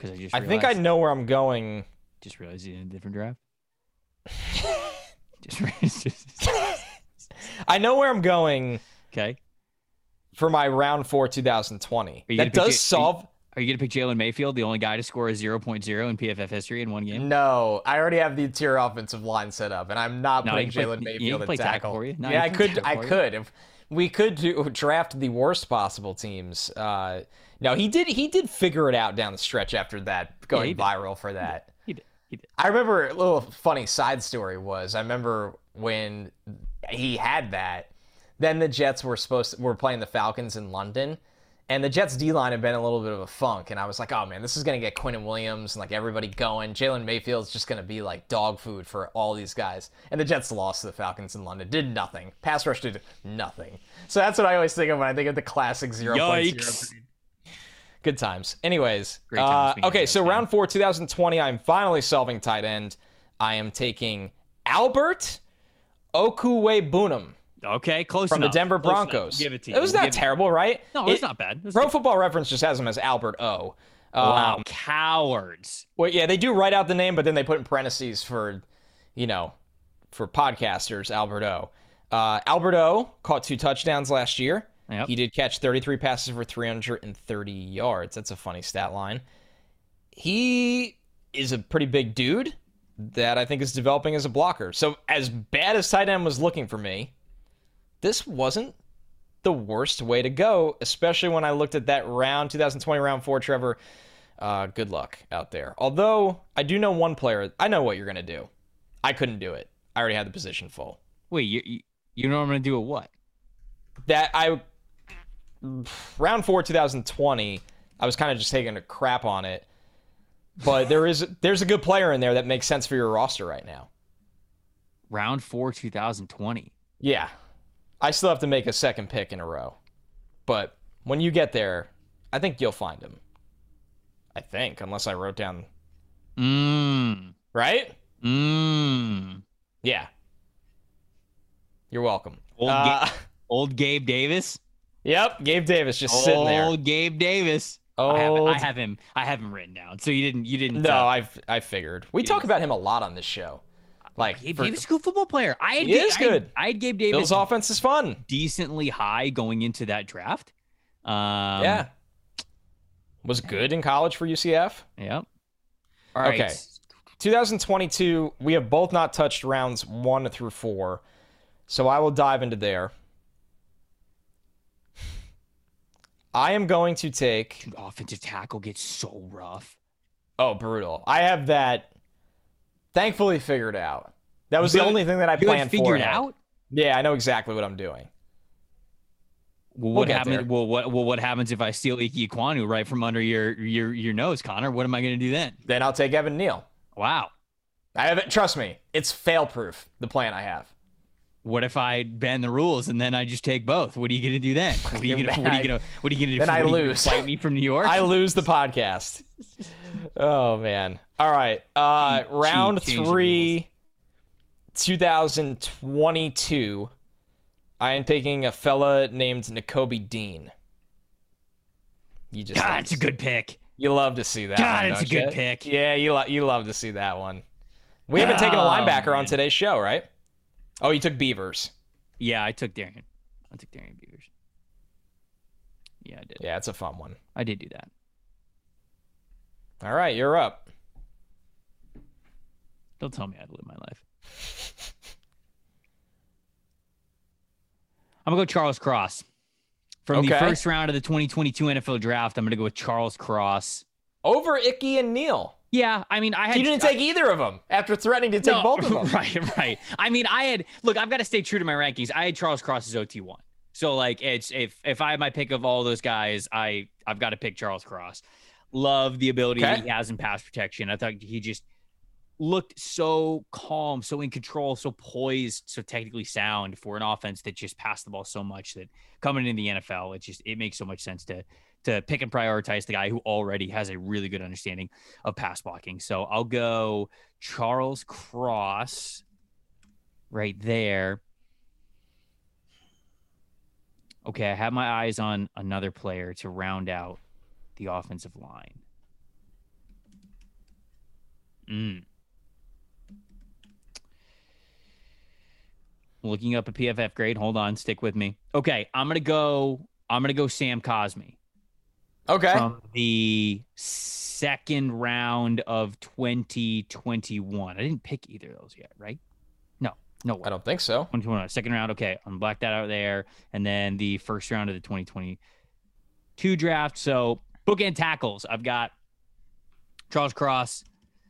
because I just. I think I know where I'm going. Just realized he's in a different draft. just, re- just I know where I'm going okay. for my round four 2020. That does solve. Are you gonna pick Jalen Mayfield, the only guy to score a 0.0 in PFF history in one game? No, I already have the interior offensive line set up, and I'm not No, putting you Jalen you Mayfield at tackle tackle. for you. No, yeah, you I could. I could. If we could do, draft the worst possible teams. Uh, no, he did. He did figure it out down the stretch after that, going he did. viral for that. He did. He did. I remember a little funny side story was I remember when he had that, then the Jets were supposed to, were playing the Falcons in London, and the Jets D line had been a little bit of a funk, and I was like, oh man, this is gonna get Quinnen Williams and like everybody going. Jalen Mayfield's just gonna be like dog food for all these guys, and the Jets lost to the Falcons in London, did nothing. Pass rush did nothing. So that's what I always think of when I think of the classic zero point zero. Yikes. Good times. Anyways, Great times uh, okay, so round four, 2020, I'm finally solving tight end. I am taking Albert Okwuegbunam Okay, close from the. Denver Broncos. Give it to you. It was We'll not give it- terrible, right? No, it's It- not bad. Pro Football Reference just has him as Albert O. Um, Wow, cowards. Well, yeah, they do write out the name, but then they put in parentheses for, you know, for podcasters, Albert O. Uh, Albert O caught two touchdowns last year. Yep. He did catch 33 passes for 330 yards. That's a funny stat line. He is a pretty big dude that I think is developing as a blocker. So, as bad as tight end was looking for me, this wasn't the worst way to go, especially when I looked at that round, 2020 round four, Trevor. Uh, good luck out there. Although, I do know one player. I know what you're going to do. I couldn't do it. I already had the position full. Wait, you, you you know I'm gonna do? A what? that I round four 2020 I was kind of just taking a crap on it but there is there's a good player in there that makes sense for your roster right now Round four, 2020. yeah I still have to make a second pick in a row but when you get there I think you'll find him I think unless I wrote down Mmm. right Mmm. yeah you're welcome Old, Uh, Ga- old Gabe Davis. yep Gabe Davis just sitting there Old Gabe Davis. I have, I have him. I have him written down. So you didn't. You didn't. no uh, I I figured we talk about him a lot on this show like Gabe for- Davis a good football player. I had He Ga- is I good. I had Gabe Davis Bill's offense is fun. decently high going into that draft. Um, yeah. Was good in college for UCF. Yep. All right. Okay. 2022, we have both not touched rounds one through four. So I will dive into there. I am going to take. Offensive tackle gets so rough. Oh, brutal. I have that thankfully figured out. That was the only thing that I planned for. figured out. Yeah, I know exactly what I'm doing. Well, We'll what happens? Well, what well, what happens if I steal Ickey Ekwonu right from under your your your nose, Connor? What am I going to do then? Then I'll take Evan Neal. Wow. I have it. Trust me, it's fail proof. The plan I have. What if I bend the rules and then I just take both? What are you going to do then? What are you going to What are you going to What are you going to do? Then I What are you gonna lose. Fight me from New York? I lose the podcast. Oh man. All right. Uh round change 3 2022. I am taking a fella named Nakobe Dean. You just God, it's a good pick. You love to see that. God, one, it's a good you? pick. Yeah, you lo- you love to see that one. We haven't taken a Oh, linebacker on today's show, right? Oh, you took Beavers. Yeah, I took Darrian. I took Darrian Beavers. Yeah, I did. Yeah, it's a fun one. I did do that. All right, you're up. Don't tell me how to live my life. I'm gonna go Charles Cross. From the first round of the 2022 NFL draft, I'm gonna go with Charles Cross. Over Ickey and Neal. Yeah, I mean, I had You didn't take either of them after threatening to take No, both of them. Right, right. I mean, I had look. I've got to stay true to my rankings. I had Charles Cross as OT one. So like, it's if if I have my pick of all those guys, I I've got to pick Charles Cross. Love the ability Okay. that he has in pass protection. I thought he just looked so calm, so in control, so poised, so technically sound for an offense that just passed the ball so much that coming in the NFL, it just it makes so much sense to to pick and prioritize the guy who already has a really good understanding of pass blocking. So I'll go Charles Cross right there. Okay, I have my eyes on another player to round out the offensive line. Mm. Looking up a PFF grade. Hold on, stick with me. Okay, I'm gonna go. I'm gonna go Sam Cosmi. Okay. From the second round of 2021. I didn't pick either of those yet, right? No, no. Way. I don't think so. 2021. Second round. Okay, I'm black that out there, and then the first round of the 2022 draft. So bookend tackles. I've got Charles Cross,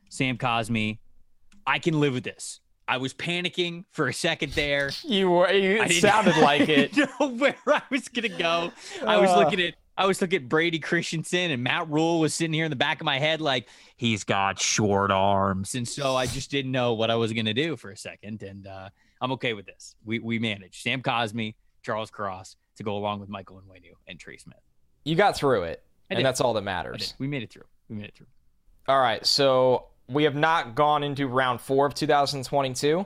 Sam Cosmi. I can live with this. I was panicking for a second there. You were. You, it sounded like it. know where I was gonna go. I was uh. looking at. I was looking at Brady Christensen and Matt Rule was sitting here in the back of my head like he's got short arms, and so I just didn't know what I was gonna do for a second, and uh, I'm okay with this. We we managed Sam Cosmi, Charles Cross to go along with Michael and Onwenu and Trey Smith. You got through it, and that's all that matters. We made it through. We made it through. All right, so we have not gone into round four of 2022.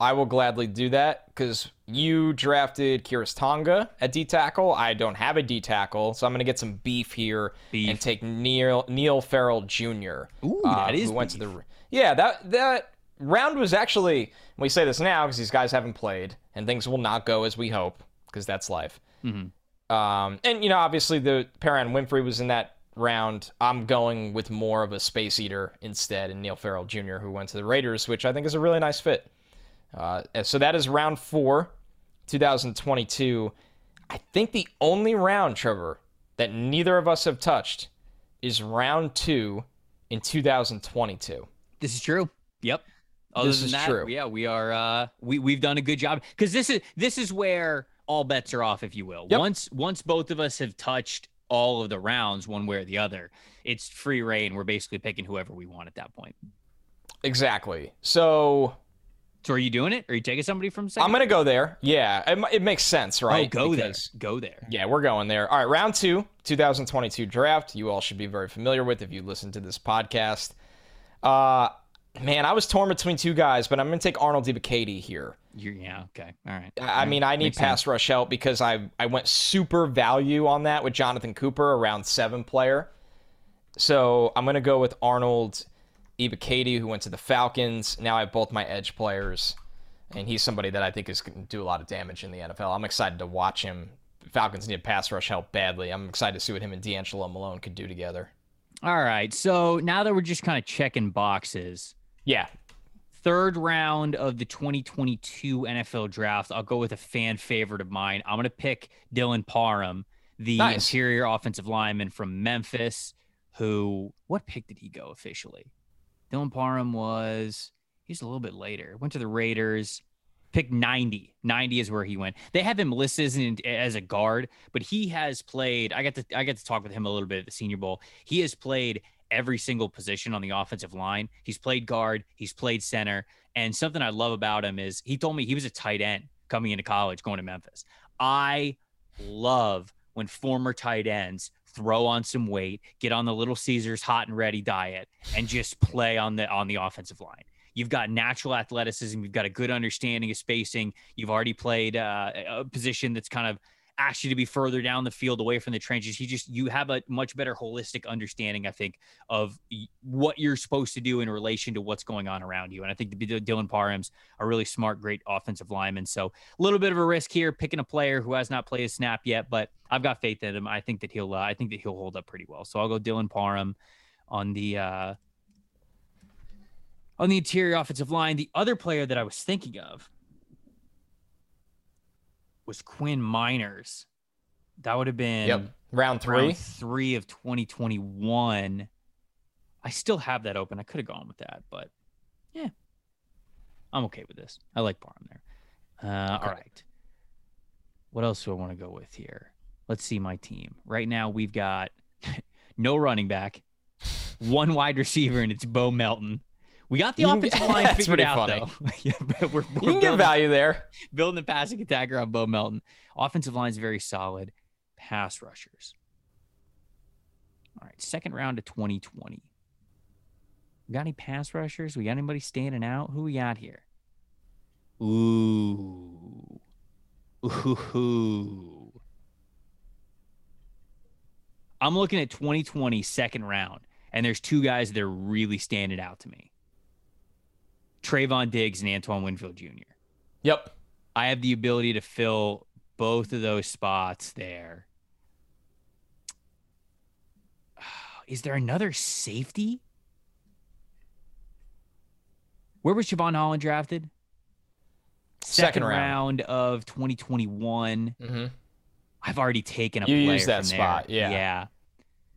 I will gladly do that because you drafted Khyiris Tonga at D tackle. I don't have a D tackle, so I'm going to get some beef here beef. and take Neil Neil Farrell Jr. Ooh, uh, that is who went beef. to the yeah that that round was actually. We say this now because these guys haven't played and things will not go as we hope because that's life. Mm-hmm. Um, and you know, obviously the Perrion Winfrey was in that round, I'm going with more of a space eater instead, and Neil Farrell Jr., who went to the Raiders, which I think is a really nice fit. Uh, so that is round four, 2022. I think the only round, Trevor, that neither of us have touched is round two in 2022. This is true. Yep. Other this than is that, true. Yeah, we are. Uh, we we've done a good job because this is this is where all bets are off, if you will. Yep. Once once both of us have touched all of the rounds one way or the other. It's free reign. We're basically picking whoever we want at that point. Exactly. So so are you doing it? Are you taking somebody from second? I'm going to go there. Yeah, it, it, makes sense, right? Oh, go because, there. Go there. Yeah, we're going there. All right, round two, 2022 draft. You all should be very familiar with if you listen to this podcast. Uh, man, I was torn between two guys, but I'm going to take Arnold Ebiketie here. You're, yeah, okay. All right. I, All right. mean, I need Makes pass sense. rush help because I, I went super value on that with Jonathan Cooper, around seven player. So I'm going to go with Arnold Ebiketie, who went to the Falcons. Now I have both my edge players, and he's somebody that I think is going to do a lot of damage in the NFL. I'm excited to watch him. Falcons need pass rush help badly. I'm excited to see what him and DeAngelo Malone could do together. All right. So now that we're just kind of checking boxes, Yeah, third round of the 2022 NFL draft, I'll go with a fan favorite of mine. I'm going to pick Dylan Parham, the Nice. interior offensive lineman from Memphis, who, what pick did he go officially? Dylan Parham was, he's a little bit later, went to the Raiders. Pick 90. 90 is where he went. They have him listed as, a guard, but he has played. I got to I got to talk with him a little bit at the Senior Bowl. He has played every single position on the offensive line. He's played guard, he's played center, and something I love about him is he told me he was a tight end coming into college going to Memphis. I love when former tight ends throw on some weight, get on the little Caesars hot and ready diet and just play on the on the offensive line. You've got natural athleticism, you've got a good understanding of spacing. You've already played uh, a position that's kind of asked you to be further down the field away from the trenches. He just you have a much better holistic understanding, I think, of what you're supposed to do in relation to what's going on around you. And I think the D- Dylan Parham's a really smart, great offensive lineman. So a little bit of a risk here, picking a player who has not played a snap yet, but I've got faith in him. I think that he'll uh, I think that he'll hold up pretty well. So I'll go Dylan Parham on the uh, on the interior offensive line. The other player that I was thinking of was Quinn Meinerz. That would have been yep. Round three. round three of 2021. I still have that open. I could have gone with that, but yeah, I'm okay with this. I like Parham there. Uh, Okay. All right. What else do I want to go with here? Let's see my team. Right now, we've got no running back, one wide receiver, and it's Bo Melton. We got the You offensive line that's figured pretty out, funny. though. yeah, we're, we're You can get value there. building a passing attacker on Bo Melton. Offensive line is very solid. Pass rushers. All right, second round of 2020. We got any pass rushers? We got anybody standing out? Who we got here? Ooh. Ooh. I'm looking at 2020 second round, and there's two guys that are really standing out to me. Trevon Diggs and Antoine Winfield Jr. Yep. I have the ability to fill both of those spots there. Is there another safety? Where was Jevon Holland drafted? Second round. of 2021. Mm-hmm. I've already taken a You player used that from there. spot, yeah. Yeah.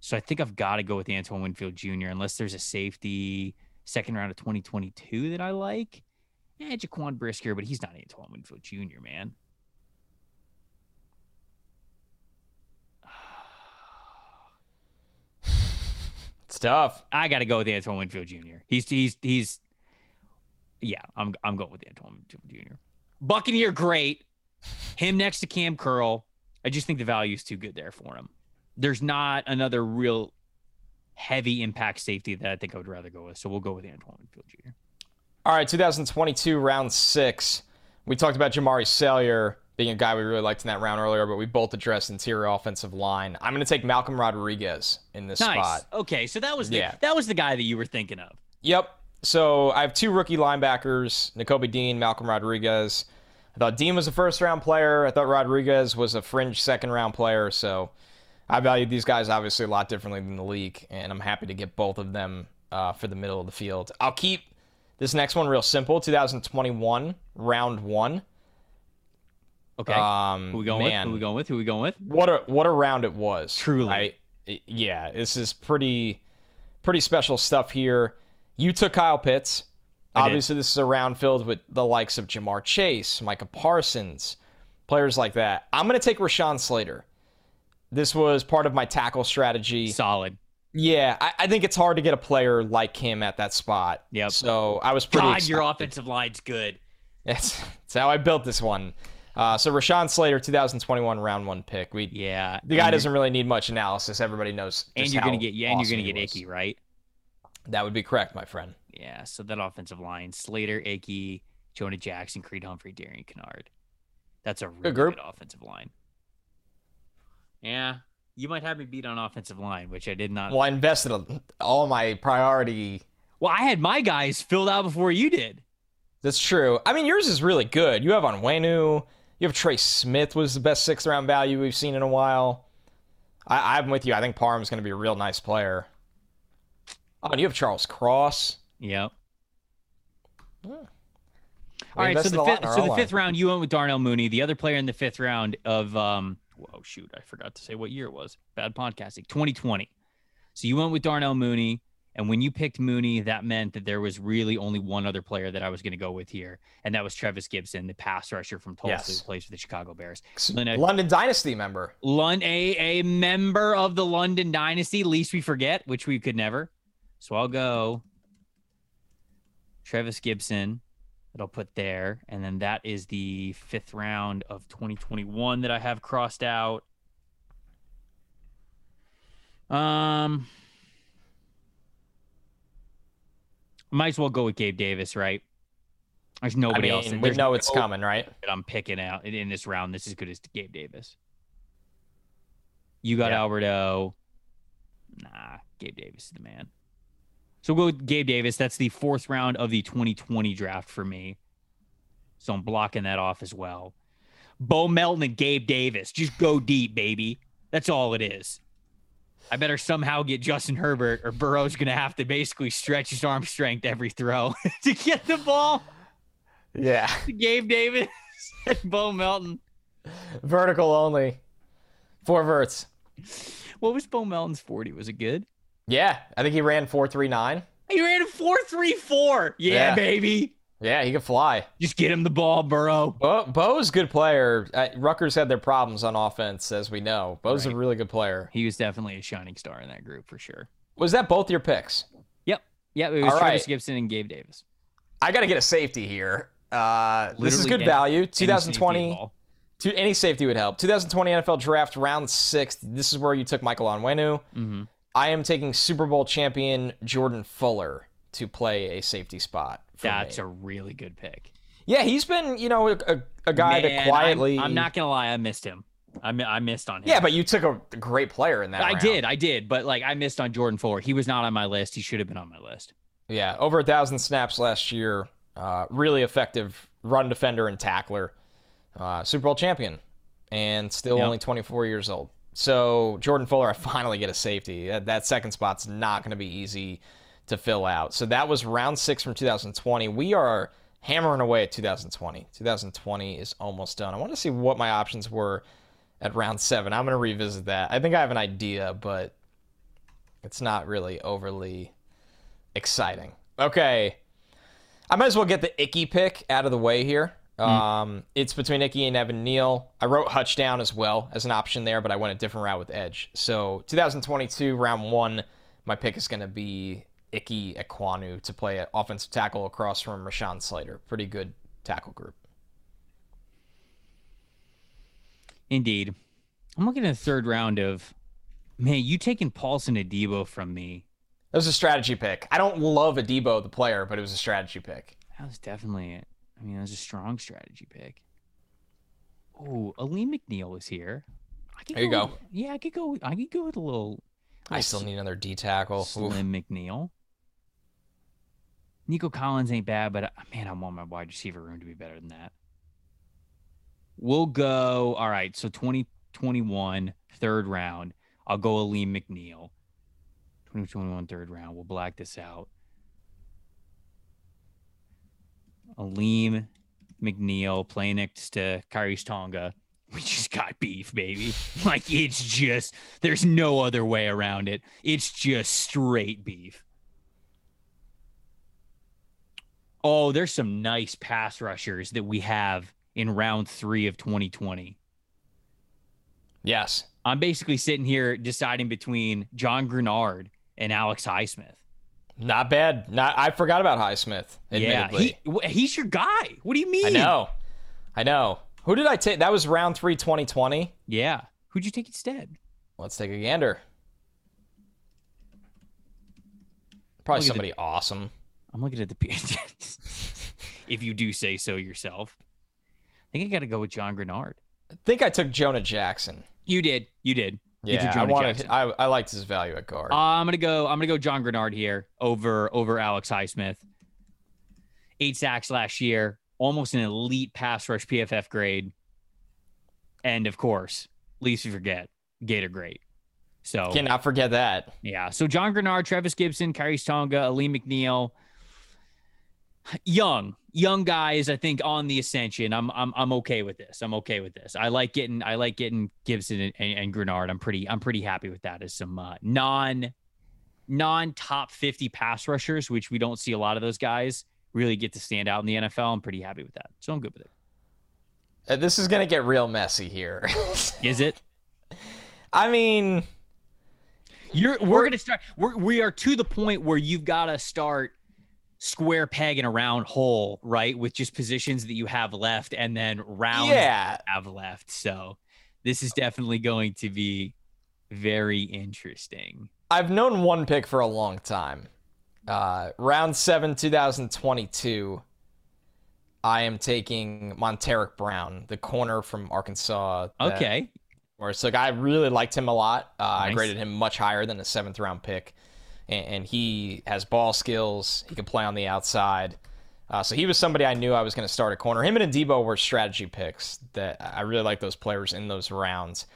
So I think I've got to go with Antoine Winfield Jr. unless there's a safety second round of 2022 that I like. Yeah, Jaquan Brisker, but he's not Antoine Winfield Jr., man. It's tough. I got to go with Antoine Winfield Jr. He's he's he's yeah, I'm I'm going with Antoine Winfield Jr. Buccaneer great. Him next to Kam Curl. I just think the value is too good there for him. There's not another real heavy impact safety that I think I would rather go with. So we'll go with Antoine Winfield Jr. All right, 2022 round six. We talked about Jamaree Salyer being a guy we really liked in that round earlier, but we both addressed interior offensive line. I'm going to take Malcolm Rodriguez in this Nice. spot. Okay, so that was the Yeah. that was the guy that you were thinking of. Yep. So I have two rookie linebackers, Nakobe Dean, Malcolm Rodriguez. I thought Dean was a first round player. I thought Rodriguez was a fringe second round player. So I valued these guys obviously a lot differently than the league, and I'm happy to get both of them uh, for the middle of the field. I'll keep this next one real simple 2021, round one. Okay. Um, Who we going man, with? Who we going with? Who we going with? what a what a round it was. Truly. I- yeah, this is pretty pretty special stuff here. You took Kyle Pitts. I did. Obviously, this is a round filled with the likes of Ja'Marr Chase, Micah Parsons, players like that. I'm going to take Rashawn Slater. This was part of my tackle strategy. Solid. Yeah, I, I think it's hard to get a player like him at that spot. Yep. So I was pretty. God, excited. your offensive line's good. That's, that's how I built this one. Uh, so Rashawn Slater, 2021 round one pick. We Yeah. the guy doesn't really need much analysis. Everybody knows. and you're gonna get yeah, and you're gonna get. Ickey, right? That would be correct, my friend. Yeah. So that offensive line: Slater, Ickey, Jonah Jackson, Creed Humphrey, Darian Kinnard. That's a really group. good offensive line. Yeah. You might have me beat on offensive line, which I did not. Well, I invested a- all my priority. Well, I had my guys filled out before you did. That's true. I mean, yours is really good. You have Onwenu. You have Trey Smith was the best sixth round value we've seen in a while. I, I'm with you. I think Parham's going to be a real nice player. Oh, and you have Charles Cross. Yep. We All right, so the fifth, so the fifth round, you went with Darnell Mooney. The other player in the fifth round of um, oh shoot, I forgot to say what year it was. Bad podcasting. 2020. So you went with Darnell Mooney, and when you picked Mooney, that meant that there was really only one other player that I was going to go with here, and that was Trevis Gipson, the pass rusher from Tulsa Yes. who plays for the Chicago Bears. A- London Dynasty member. Lon- a, a member of the London Dynasty, least we forget, which we could never. So I'll go Trevis Gipson that I'll put there. And then that is the fifth round of 2021 that I have crossed out. Um, might as well go with Gabe Davis, right? There's nobody I else. mean, we know it's coming, right? that I'm picking out in this round. This is good as Gabe Davis. You got Yeah. Alberto. Nah, Gabe Davis is the man. So we'll go with Gabe Davis. That's the fourth round of the 2020 draft for me. So I'm blocking that off as well. Bo Melton and Gabe Davis. Just go deep, baby. That's all it is. I better somehow get Justin Herbert, or Burrow's going to have to basically stretch his arm strength every throw to get the ball Yeah. Gabe Davis and Bo Melton. Vertical only. Four verts. What was Bo Melton's 40? Was it good? Yeah, I think he ran 439. He ran 4.34. Yeah, Yeah. baby. Yeah, he could fly. Just get him the ball, Burrow. Bo, Bo's a good player. Uh, Rutgers had their problems on offense, as we know. Bo's Right. a really good player. He was definitely a shining star in that group for sure. Was that both your picks? Yep. Yep. It was All Trevis right. Gipson and Gabe Davis. I got to get a safety here. Uh, this is good value. any safety 2020. To, any safety would help. 2020 NFL Draft round six. This is where you took Michael Onwenu. Mhm. I am taking Super Bowl champion Jordan Fuller to play a safety spot. That's me. a really good pick. Yeah, he's been, you know, a, a guy Man, to quietly. I'm, I'm not gonna lie, I missed him. I, I missed on him. Yeah, but you took a great player in that. I round. did, I did, but like I missed on Jordan Fuller. He was not on my list. He should have been on my list. Yeah, over a thousand snaps last year. Uh, really effective run defender and tackler. Uh, Super Bowl champion, and still Yep. only 24 years old. So Jordan Fuller, I finally get a safety. That, that second spot's not going to be easy to fill out. So that was round six from 2020. We are hammering away at 2020. 2020 is almost done. I want to see what my options were at round seven. I'm going to revisit that. I think I have an idea, but it's not really overly exciting. Okay. I might as well get the Ickey pick out of the way here. Um, It's between Ickey and Evan Neal. I wrote Hutch down as well as an option there, but I went a different route with Edge. So 2022, round one, my pick is going to be Ickey Ekwonu to play an offensive tackle across from Rashawn Slater. Pretty good tackle group. Indeed. I'm looking at the third round of man, you taking Paulson Adebo from me. That was a strategy pick. I don't love Adebo, the player, but it was a strategy pick. That was definitely it. I mean, that was a strong strategy pick. Oh, Alim McNeill is here. I could There you go. Yeah, I could go. I could go with a little. I still need another D tackle. Oof. Slim McNeil. Nico Collins ain't bad, but uh, man, I want my wide receiver room to be better than that. We'll go. All right, so 2021 third round. I'll go Alim McNeill. 2021 third round. We'll black this out. Alim McNeill playing next to Khyiris Tonga. We just got beef, baby. Like it's just there's no other way around it. It's just straight beef. Oh, there's some nice pass rushers that we have in round three of 2020. Yes. I'm basically sitting here deciding between John Greenard and Alex Highsmith. Not bad. Not. I forgot about Highsmith. Yeah, he, he's your guy. What do you mean? I know. I know. Who did I take? That was round three, 2020. Yeah. Who'd you take instead? Let's take a gander. Probably at the- somebody awesome. I'm looking at the P- if you do say so yourself. I think I got to go with John Greenard. I think I took Jonah Jackson. You did. You did. You took Yeah, I Jonah wanted. I, I liked his value at guard. Uh, I'm gonna go. I'm gonna go John Greenard here over over Alex Highsmith. Eight sacks last year, almost an elite pass rush PFF grade, and of course, least we forget Gator great. So Cannot forget that. yeah, so John Greenard, Trevis Gipson, Khyiris Tonga, Alim McNeill, young young guys. I think on the ascension. I'm I'm I'm okay with this. I'm okay with this. I like getting I like getting Gipson and, and, and Greenard. I'm pretty I'm pretty happy with that as some uh, non non top 50 pass rushers, which we don't see a lot of those guys really get to stand out in the NFL. I'm pretty happy with that. So I'm good with it. Uh, This is gonna get real messy here. Is it? I mean, You're we're, gonna start. We're we are to the point where you've got to start square peg in a round hole, right? With just positions that you have left, and then rounds yeah. have left. So this is definitely going to be very interesting. I've known one pick for a long time. Uh, round seven, 2022. I am taking Montaric Brown, the corner from Arkansas. Okay, Or so I really liked him a lot. Uh, I Nice. graded him much higher than a seventh round pick, and, and he has ball skills. He can play on the outside. Uh, so he was somebody I knew I was going to start at corner. Him and Debo were strategy picks that I really like those players in those rounds.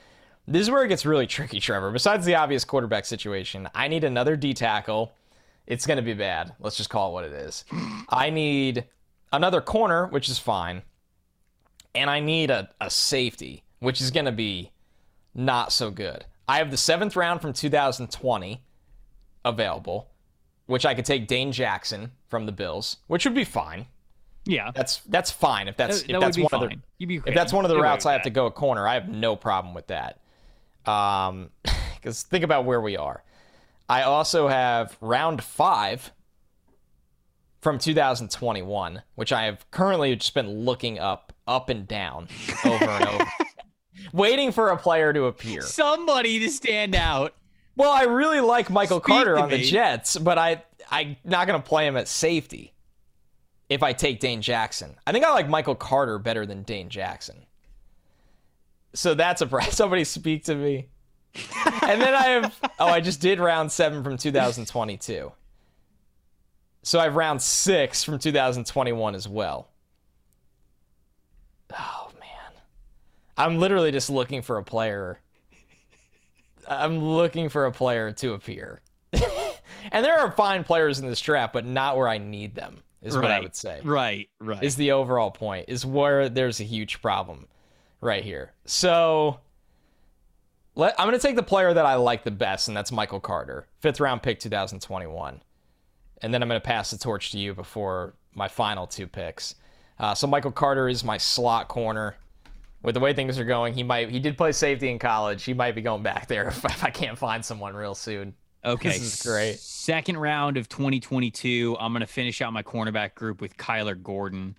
This is where it gets really tricky, Trevor. Besides the obvious quarterback situation, I need another D tackle. It's going to be bad. Let's just call it what it is. I need another corner, which is fine. And I need a, a safety, which is going to be not so good. I have the seventh round from 2020 available, which I could take Dane Jackson from the Bills, which would be fine. yeah, That's that's fine if that's that, if that that's one of the if that's one of the you'd be routes I have with to go a corner, I have no problem with that. Um, because think about where we are. I also have round five from 2021, which I have currently just been looking up, up and down, over and over, waiting for a player to appear. Somebody to stand out. Well, I really like Michael Speak Carter on the. Jets, but I I'm not gonna play him at safety. if I take Dane Jackson. I think I like Michael Carter better than Dane Jackson. So that's a somebody speak to me. and then I have oh, I just did round 7 from 2022. So I have round 6 from 2021 as well. Oh man. I'm literally just looking for a player. I'm looking for a player to appear. and there are fine players in this draft, but not where I need them is right, what I would say. Right, right. Is the overall point is where there's a huge problem right here. So let, I'm going to take the player that I like the best, and that's Michael Carter, fifth round pick 2021. And then I'm going to pass the torch to you before my final two picks. Uh, so Michael Carter is my slot corner. With the way things are going, he might he did play safety in college. He might be going back there if, if I can't find someone real soon. Okay. This is great. Second round of 2022. I'm going to finish out my cornerback group with Kyler Gordon.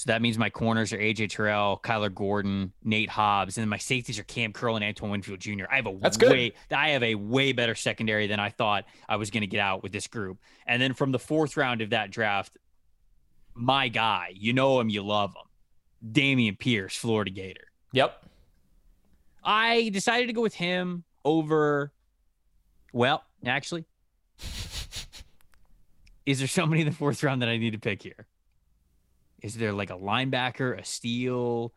So that means my corners are AJ Terrell, Kyler Gordon, Nate Hobbs, and then my safeties are Kam Curl and Antoine Winfield Jr. I have a That's good. I have a way better secondary than I thought I was going to get out with this group. And then from the fourth round of that draft, my guy, you know him, you love him, Dameon Pierce, Florida Gator. Yep. I decided to go with him over. Well, actually, is there somebody in the fourth round that I need to pick here? Is there like a linebacker, a steal?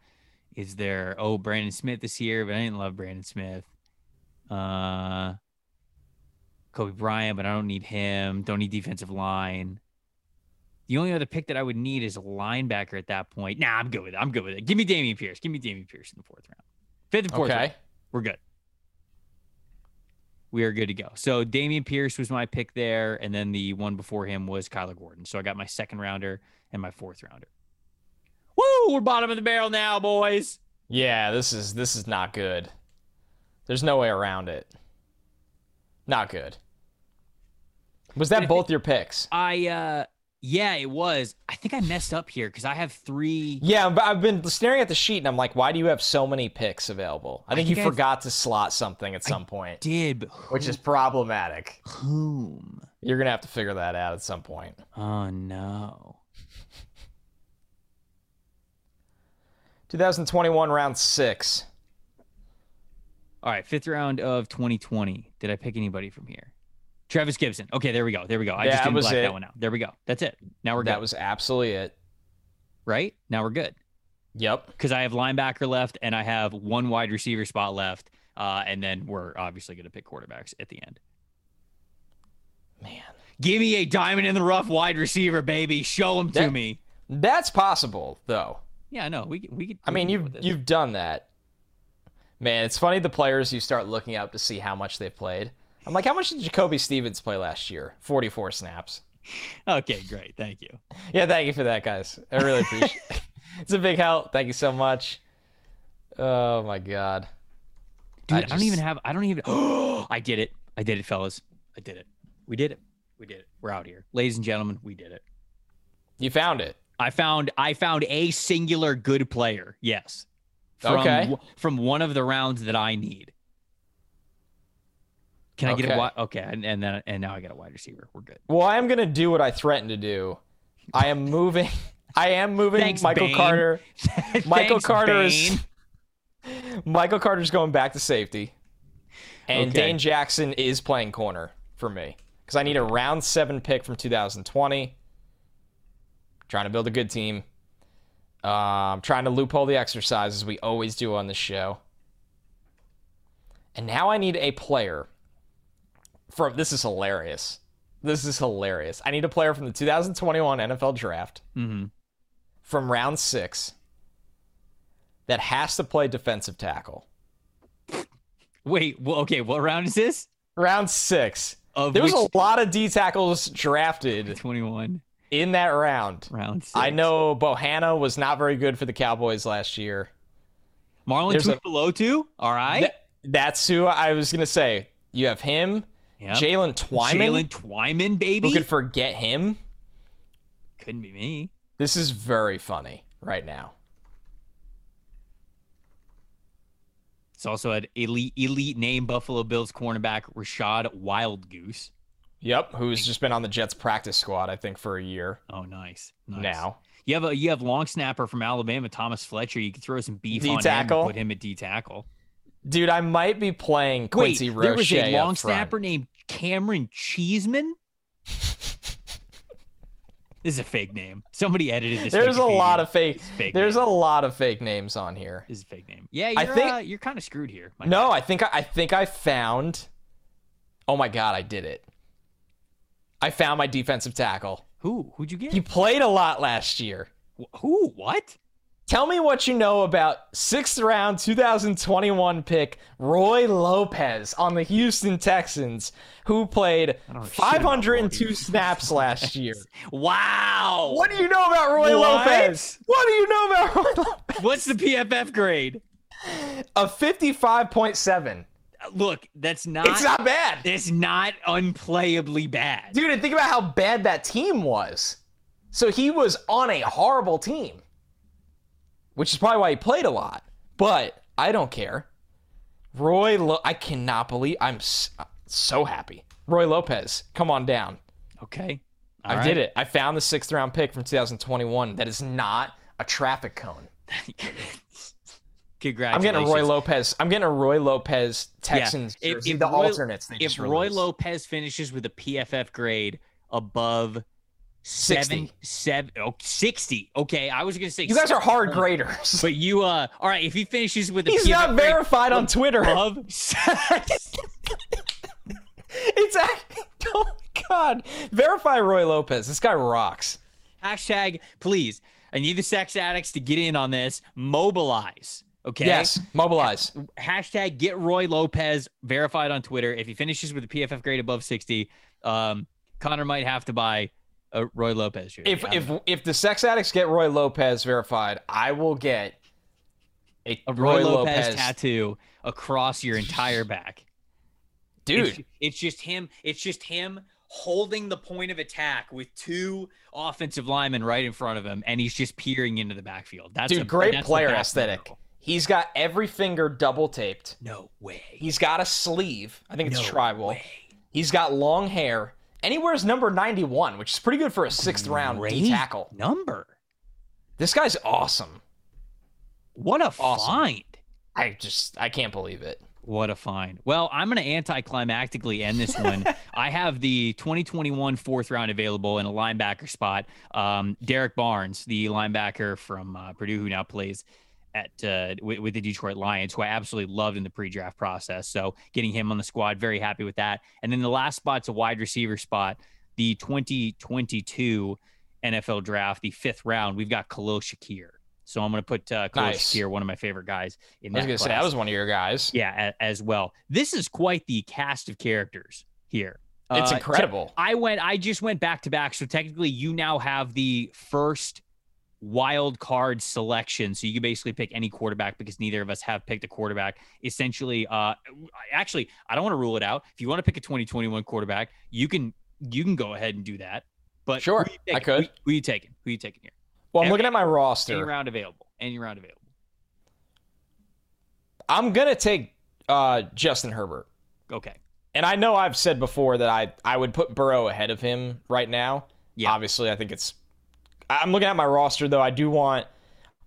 Is there oh Brandon Smith this year? But I didn't love Brandon Smith. Uh, Kobe Bryant, but I don't need him. Don't need defensive line. The only other pick that I would need is a linebacker at that point. Nah, I'm good with it. I'm good with it. Give me Dameon Pierce. Give me Dameon Pierce in the fourth round. Fifth and fourth Okay. round. We're good. We are good to go. So Dameon Pierce was my pick there, and then the one before him was Kyler Gordon. So I got my second rounder and my fourth rounder. Woo! We're bottom of the barrel now, boys. Yeah, this is this is not good. There's no way around it. Not good. Was that both your picks? I uh yeah, it was. I think I messed up here because I have three. Yeah, but I've been staring at the sheet and I'm like, why do you have so many picks available? I think think you I have- forgot to slot something at some point, Did but which is problematic. whom? You're gonna have to figure that out at some point. Oh no. 2021 round six. All right, fifth round of 2020. Did I pick anybody from here? Trevis Gipson. Okay, there we go. There we go. I Yeah, just didn't black it. that one out. There we go. That's it. Now we're good. That was absolutely it. right. Now we're good Yep. because I have linebacker left and I have one wide receiver spot left, uh, and then we're obviously going to pick quarterbacks at the end. Man. Give me a diamond in the rough wide receiver, baby. Show them to That- me. That's possible, though. Yeah, no, we we could. I mean, you've you've done that. Man, it's funny the players you start looking up to see how much they've played. I'm like, how much did Jacoby Stevens play last year? 44 snaps. Okay, great. Thank you. Yeah, thank you for that, guys. I really appreciate it. It's a big help. Thank you so much. Oh my god. Dude, I I, don't even have. I don't even. Oh, I did it. I did it, fellas. I did it. We did it. We did it. We're out here, ladies and gentlemen. We did it. You found it. I found. I found a singular good player. Yes. From, Okay. From one of the rounds that I need. Can I get a wide? Okay, and, and then and now I got a wide receiver. We're good. Well, I am gonna do what I threatened to do. I am moving. I am moving Thanks, Michael Bane. Carter. Michael Thanks, Carter is Michael Carter's going back to safety, and Okay. Dane Jackson is playing corner for me because I need a round seven pick from 2020. Trying to build a good team. Um, trying to loophole the exercise as we always do on the show. And now I need a player from. This is hilarious. This is hilarious. I need a player from the 2021 NFL Draft Mhm. from round six that has to play defensive tackle. Wait. Well, okay. What round is this? Round six. Of There was which a lot of D tackles drafted twenty-one in that round. round. Six. I know Bohanna was not very good for the Cowboys last year. Marlon There's a- Tuipulotu. All right. Th- that's who I was gonna say. You have him, Yep. Jalen Twyman. Jalen Twyman, baby. Who could forget him? Couldn't be me. This is very funny right now. It's also an elite elite name Buffalo Bills cornerback Rachad Wildgoose. Yep, who's just been on the Jets practice squad, I think, for a year. Oh, nice. nice. Now. You have a you have long snapper from Alabama, Thomas Fletcher. You could throw some beef D on him tackle. and put him at D tackle. Dude, I might be playing Quincy Wait, Roche. there was a long snapper named Camaron Cheeseman. this is a fake name. Somebody edited this. There's a lot of fake. Fake There's name. a lot of fake names on here. This is a fake name. Yeah, you're I think- uh, you're kind of screwed here. No, I think I, I think I found. Oh my god, I did it. I found my defensive tackle. Who? Who'd you get? He played a lot last year. Wh- Who? What? Tell me what you know about sixth round 2021 pick Roy Lopez on the Houston Texans, who played don't know shit about 502 snaps last year. Wow. What do you know about Roy What? Lopez? What do you know about Roy Lopez? What's the PFF grade? A 55.7. Uh, Look, that's not. It's not bad. It's not unplayably bad. Dude, and think about how bad that team was. So he was on a horrible team, which is probably why he played a lot. But I don't care. Roy, Lo- I cannot believe I'm so happy. Roy Lopez, come on down. Okay. I did it. I found the sixth round pick from 2021. That is not a traffic cone. I'm getting a Roy Lopez. I'm getting a Roy Lopez Texans If- jersey. if the Roy- alternates. They If Roy. Lopez finishes with a PFF grade above 60. seven, seven, oh, 60. Okay, I was gonna say you guys are hard 60, graders. But you, uh, all right. If he finishes with a He's not verified on Twitter. above, It's actually, oh my god. Verify Roy Lopez. This guy rocks. hashtag please. I need the sex addicts to get in on this. Mobilize. Okay. Yes, mobilize. hashtag get Roy Lopez verified on Twitter. If he finishes with a PFF grade above 60, um, Connor might have to buy a Roy Lopez. If if if the sex addicts get Roy Lopez verified, I will get a, a Roy, Lopez, tattoo across your entire back. Dude, It's, it's just him. It's just him holding the point of attack with two offensive linemen right in front of him, and he's just peering into the backfield. That's dude, a, great that's player aesthetic. row. He's got every finger double taped. No way. He's got a sleeve. I think it's No tribal. way. He's got long hair. And he wears number 91, which is pretty good for a sixth round D tackle. number. This guy's awesome. What a Awesome. find. I just I can't believe it. What a find. Well, I'm going to anticlimactically end this one. I have the 2021 fourth round available in a linebacker spot. Um, Derrick Barnes, the linebacker from uh, Purdue, who now plays at uh, with, with the Detroit Lions, who I absolutely loved in the pre-draft process. So getting him on the squad, very happy with that. And then the last spot's a wide receiver spot. The 2022 NFL draft, the fifth round, we've got Khalil Shakir. So I'm going to put uh, Khalil Nice. Shakir, one of my favorite guys in I was gonna say class. that was one of your guys. Yeah, a, as well. This is quite the cast of characters here. It's Uh, incredible. I went. I just went back to back. So technically, you now have the first wild card selection. So you can basically pick any quarterback because neither of us have picked a quarterback. Essentially, uh, actually, I don't want to rule it out. If you want to pick a 2021 quarterback, you can. You can go ahead and do that. But Sure, I could. Who, who you taking? Who you taking here? Well, I'm every- looking at my roster. Any round available. Any round available. I'm gonna take uh, Justin Herbert. Okay. And I know I've said before that I I would put Burrow ahead of him right now. Yeah. Obviously, I think it's. I'm looking at my roster though. I do want.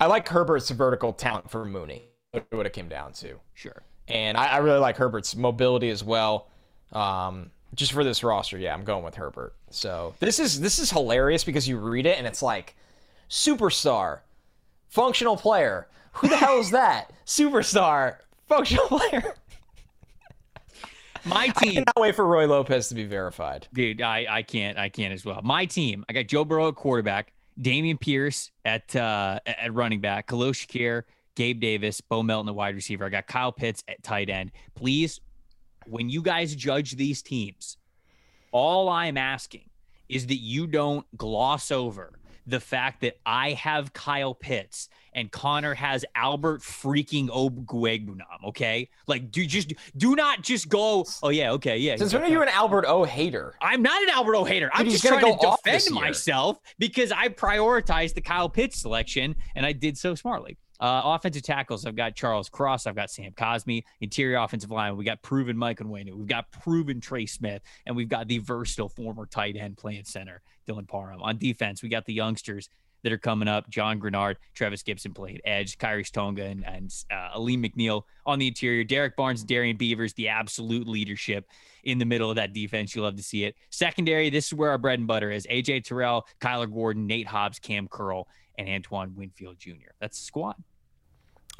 I like Herbert's vertical talent for Mooney. What it came down to, Sure. and I, I really like Herbert's mobility as well. Um, just for this roster, yeah, I'm going with Herbert. So this is this is hilarious because you read it and it's like superstar, functional player. Who the hell is that? Superstar, functional player. My team. I cannot wait for Roy Lopez to be verified. Dude, I, I can't I can't as well. My team, I got Joe Burrow at quarterback, Dameon Pierce at uh, at running back, Khalil Shakir, Gabe Davis, Bo Melton, the wide receiver. I got Kyle Pitts at tight end. Please, when you guys judge these teams, all I'm asking is that you don't gloss over the fact that I have Kyle Pitts and Connor has Albert freaking Okwuegbunam, okay? Like, do just do not just go, oh yeah, okay, yeah. Since when are you an Albert O hater? I'm not an Albert O hater. I'm just trying to go off this defend myself because I prioritized the Kyle Pitts selection and I did so smartly. Uh, offensive tackles, I've got Charles Cross, I've got Sam Cosmi. Interior offensive line, we got proven Mike Onwenu, we've got proven Trey Smith, and we've got the versatile former tight end playing center, Dylan Parham. On defense, we got the youngsters that are coming up. John Greenard, Trevis Gipson played edge, Khyiris Tonga, and, and uh, Alim McNeill on the interior. Derrick Barnes, Darrian Beavers, the absolute leadership in the middle of that defense. You love to see it. Secondary, this is where our bread and butter is. AJ Terrell, Kyler Gordon, Nate Hobbs, Kam Curl, and Antoine Winfield Jr. That's the squad.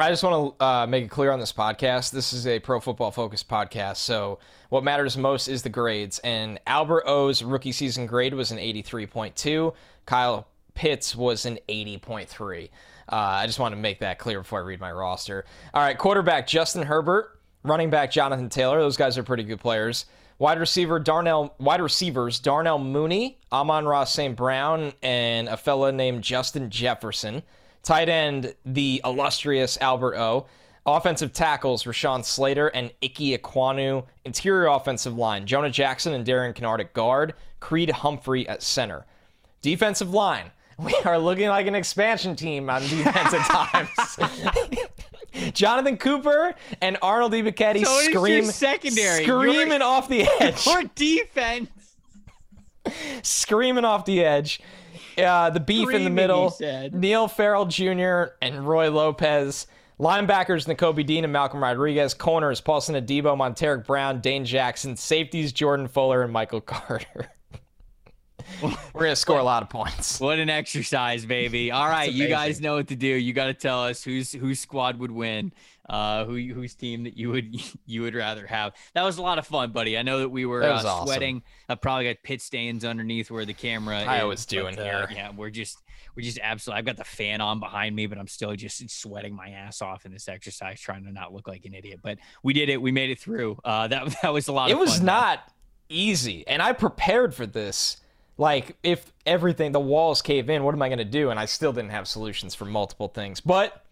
I just want to uh, make it clear on this podcast. This is a pro football focused podcast. So, what matters most is the grades. And Albert O's rookie season grade was an 83.2. Kyle Pitts was an 80.3. Uh, I just want to make that clear before I read my roster. All right, quarterback Justin Herbert, running back Jonathan Taylor. Those guys are pretty good players. Wide receiver Darnell, wide receivers Darnell Mooney, Amon-Ra St. Brown, and a fella named Justin Jefferson. Tight end, the illustrious Albert O. Offensive tackles, Rashawn Slater and Ickey Ekwonu. Interior offensive line, Jonah Jackson and Darian Kinnard at guard. Creed Humphrey at center. Defensive line, we are looking like an expansion team on defense at times. Jonathan Cooper and Arnold Ebiketie So scream secondary. screaming Your- off the edge, Your defense. screaming off the edge. Uh, the beef in the middle. Neil Farrell Jr. and Roy Lopez. Linebackers Nakobe Dean and Malcolm Rodriguez. Corners Paulson Adebo, Montaric Brown, Dane Jackson. Safeties Jordan Fuller and Michael Carter. We're gonna score a lot of points. What an exercise, baby. All right, you guys know what to do. You got to tell us whose whose squad would win, uh, who whose team that you would you would rather have. That was a lot of fun, buddy. I know that we were That uh, awesome. sweating. I probably got pit stains underneath where the camera. I is, always do but, in uh. Yeah, we're just we're just absolutely. I've got the fan on behind me, but I'm still just sweating my ass off in this exercise, trying to not look like an idiot. But we did it. We made it through. Uh, that that was a lot. It of was fun, man. not easy, and I prepared for this. Like, if everything, the walls cave in, what am I going to do? And I still didn't have solutions for multiple things. But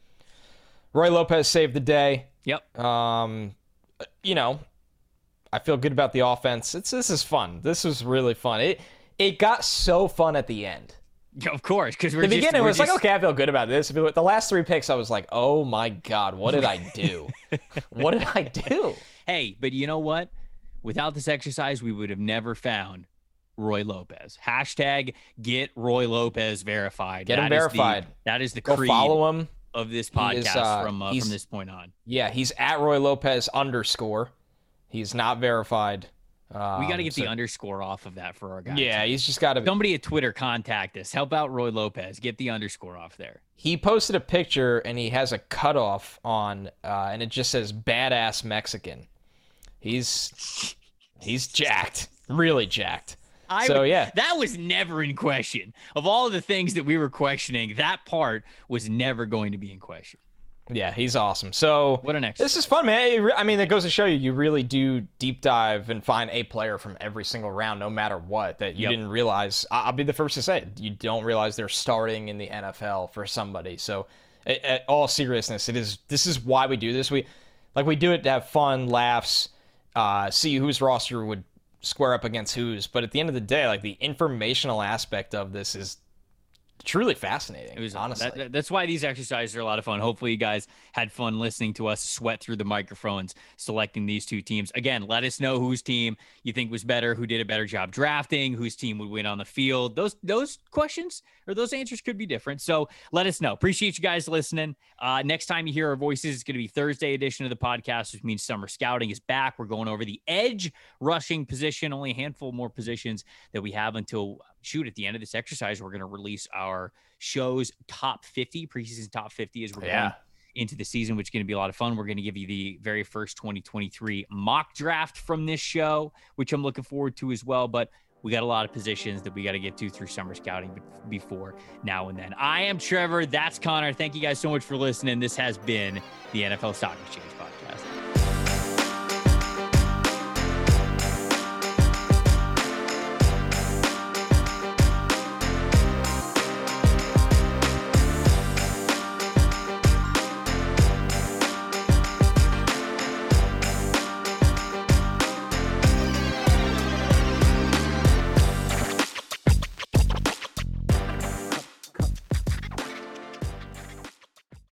Roy Lopez saved the day. Yep. Um, you know, I feel good about the offense. It's this is fun. This was really fun. It it got so fun at the end. Yeah, of course, because The just, beginning we're was like, okay, I feel good about this. The last three picks, I was like, oh my god, what did I do? what did I do? Hey, but you know what? Without this exercise, we would have never found Roy Lopez. Hashtag get Roy Lopez verified. Get him That is the- verified. that is the Go creed follow him. of this podcast is, uh, from uh, from this point on. Yeah, he's at Roy Lopez underscore. He's not verified. Um, We got to get so- the underscore off of that for our guys. Yeah, he's just got to. Somebody at Twitter contact us. Help out Roy Lopez. Get the underscore off there. He posted a picture and he has a cutoff on, uh, and it just says "badass Mexican." He's he's jacked, really jacked. I So, yeah. that was never in question. Of all the things that we were questioning, that part was never going to be in question. Yeah, he's awesome. So What an This is fun, man. I mean, it goes to show you, you really do deep dive and find a player from every single round, no matter what, that you Yep. didn't realize. I'll be the first to say it. You don't realize they're starting in the NFL for somebody. So, at all seriousness, it is. This is why we do this. We like we do it to have fun, laughs, uh, see whose roster would square up against whose. But at the end of the day, like the informational aspect of this is truly fascinating. It was honestly. that- that- that's why these exercises are a lot of fun. Hopefully, you guys had fun listening to us sweat through the microphones, selecting these two teams. Again, let us know whose team you think was better, who did a better job drafting, whose team would win on the field. Those those questions or those answers could be different. So let us know. Appreciate you guys listening. Uh, next time you hear our voices, it's going to be Thursday edition of the podcast, which means summer scouting is back. We're going over the edge rushing position, only a handful more positions that we have until shoot at the end of this exercise. We're going to release our show's top 50 preseason top 50 as we're Yeah. going into the season, which is going to be a lot of fun. We're going to give you the very first 2023 mock draft from this show, which I'm looking forward to as well. But we got a lot of positions that we got to get to through summer scouting before now and then. I am Trevor. That's Connor. Thank you guys so much for listening. This has been the NFL Stock Exchange Podcast.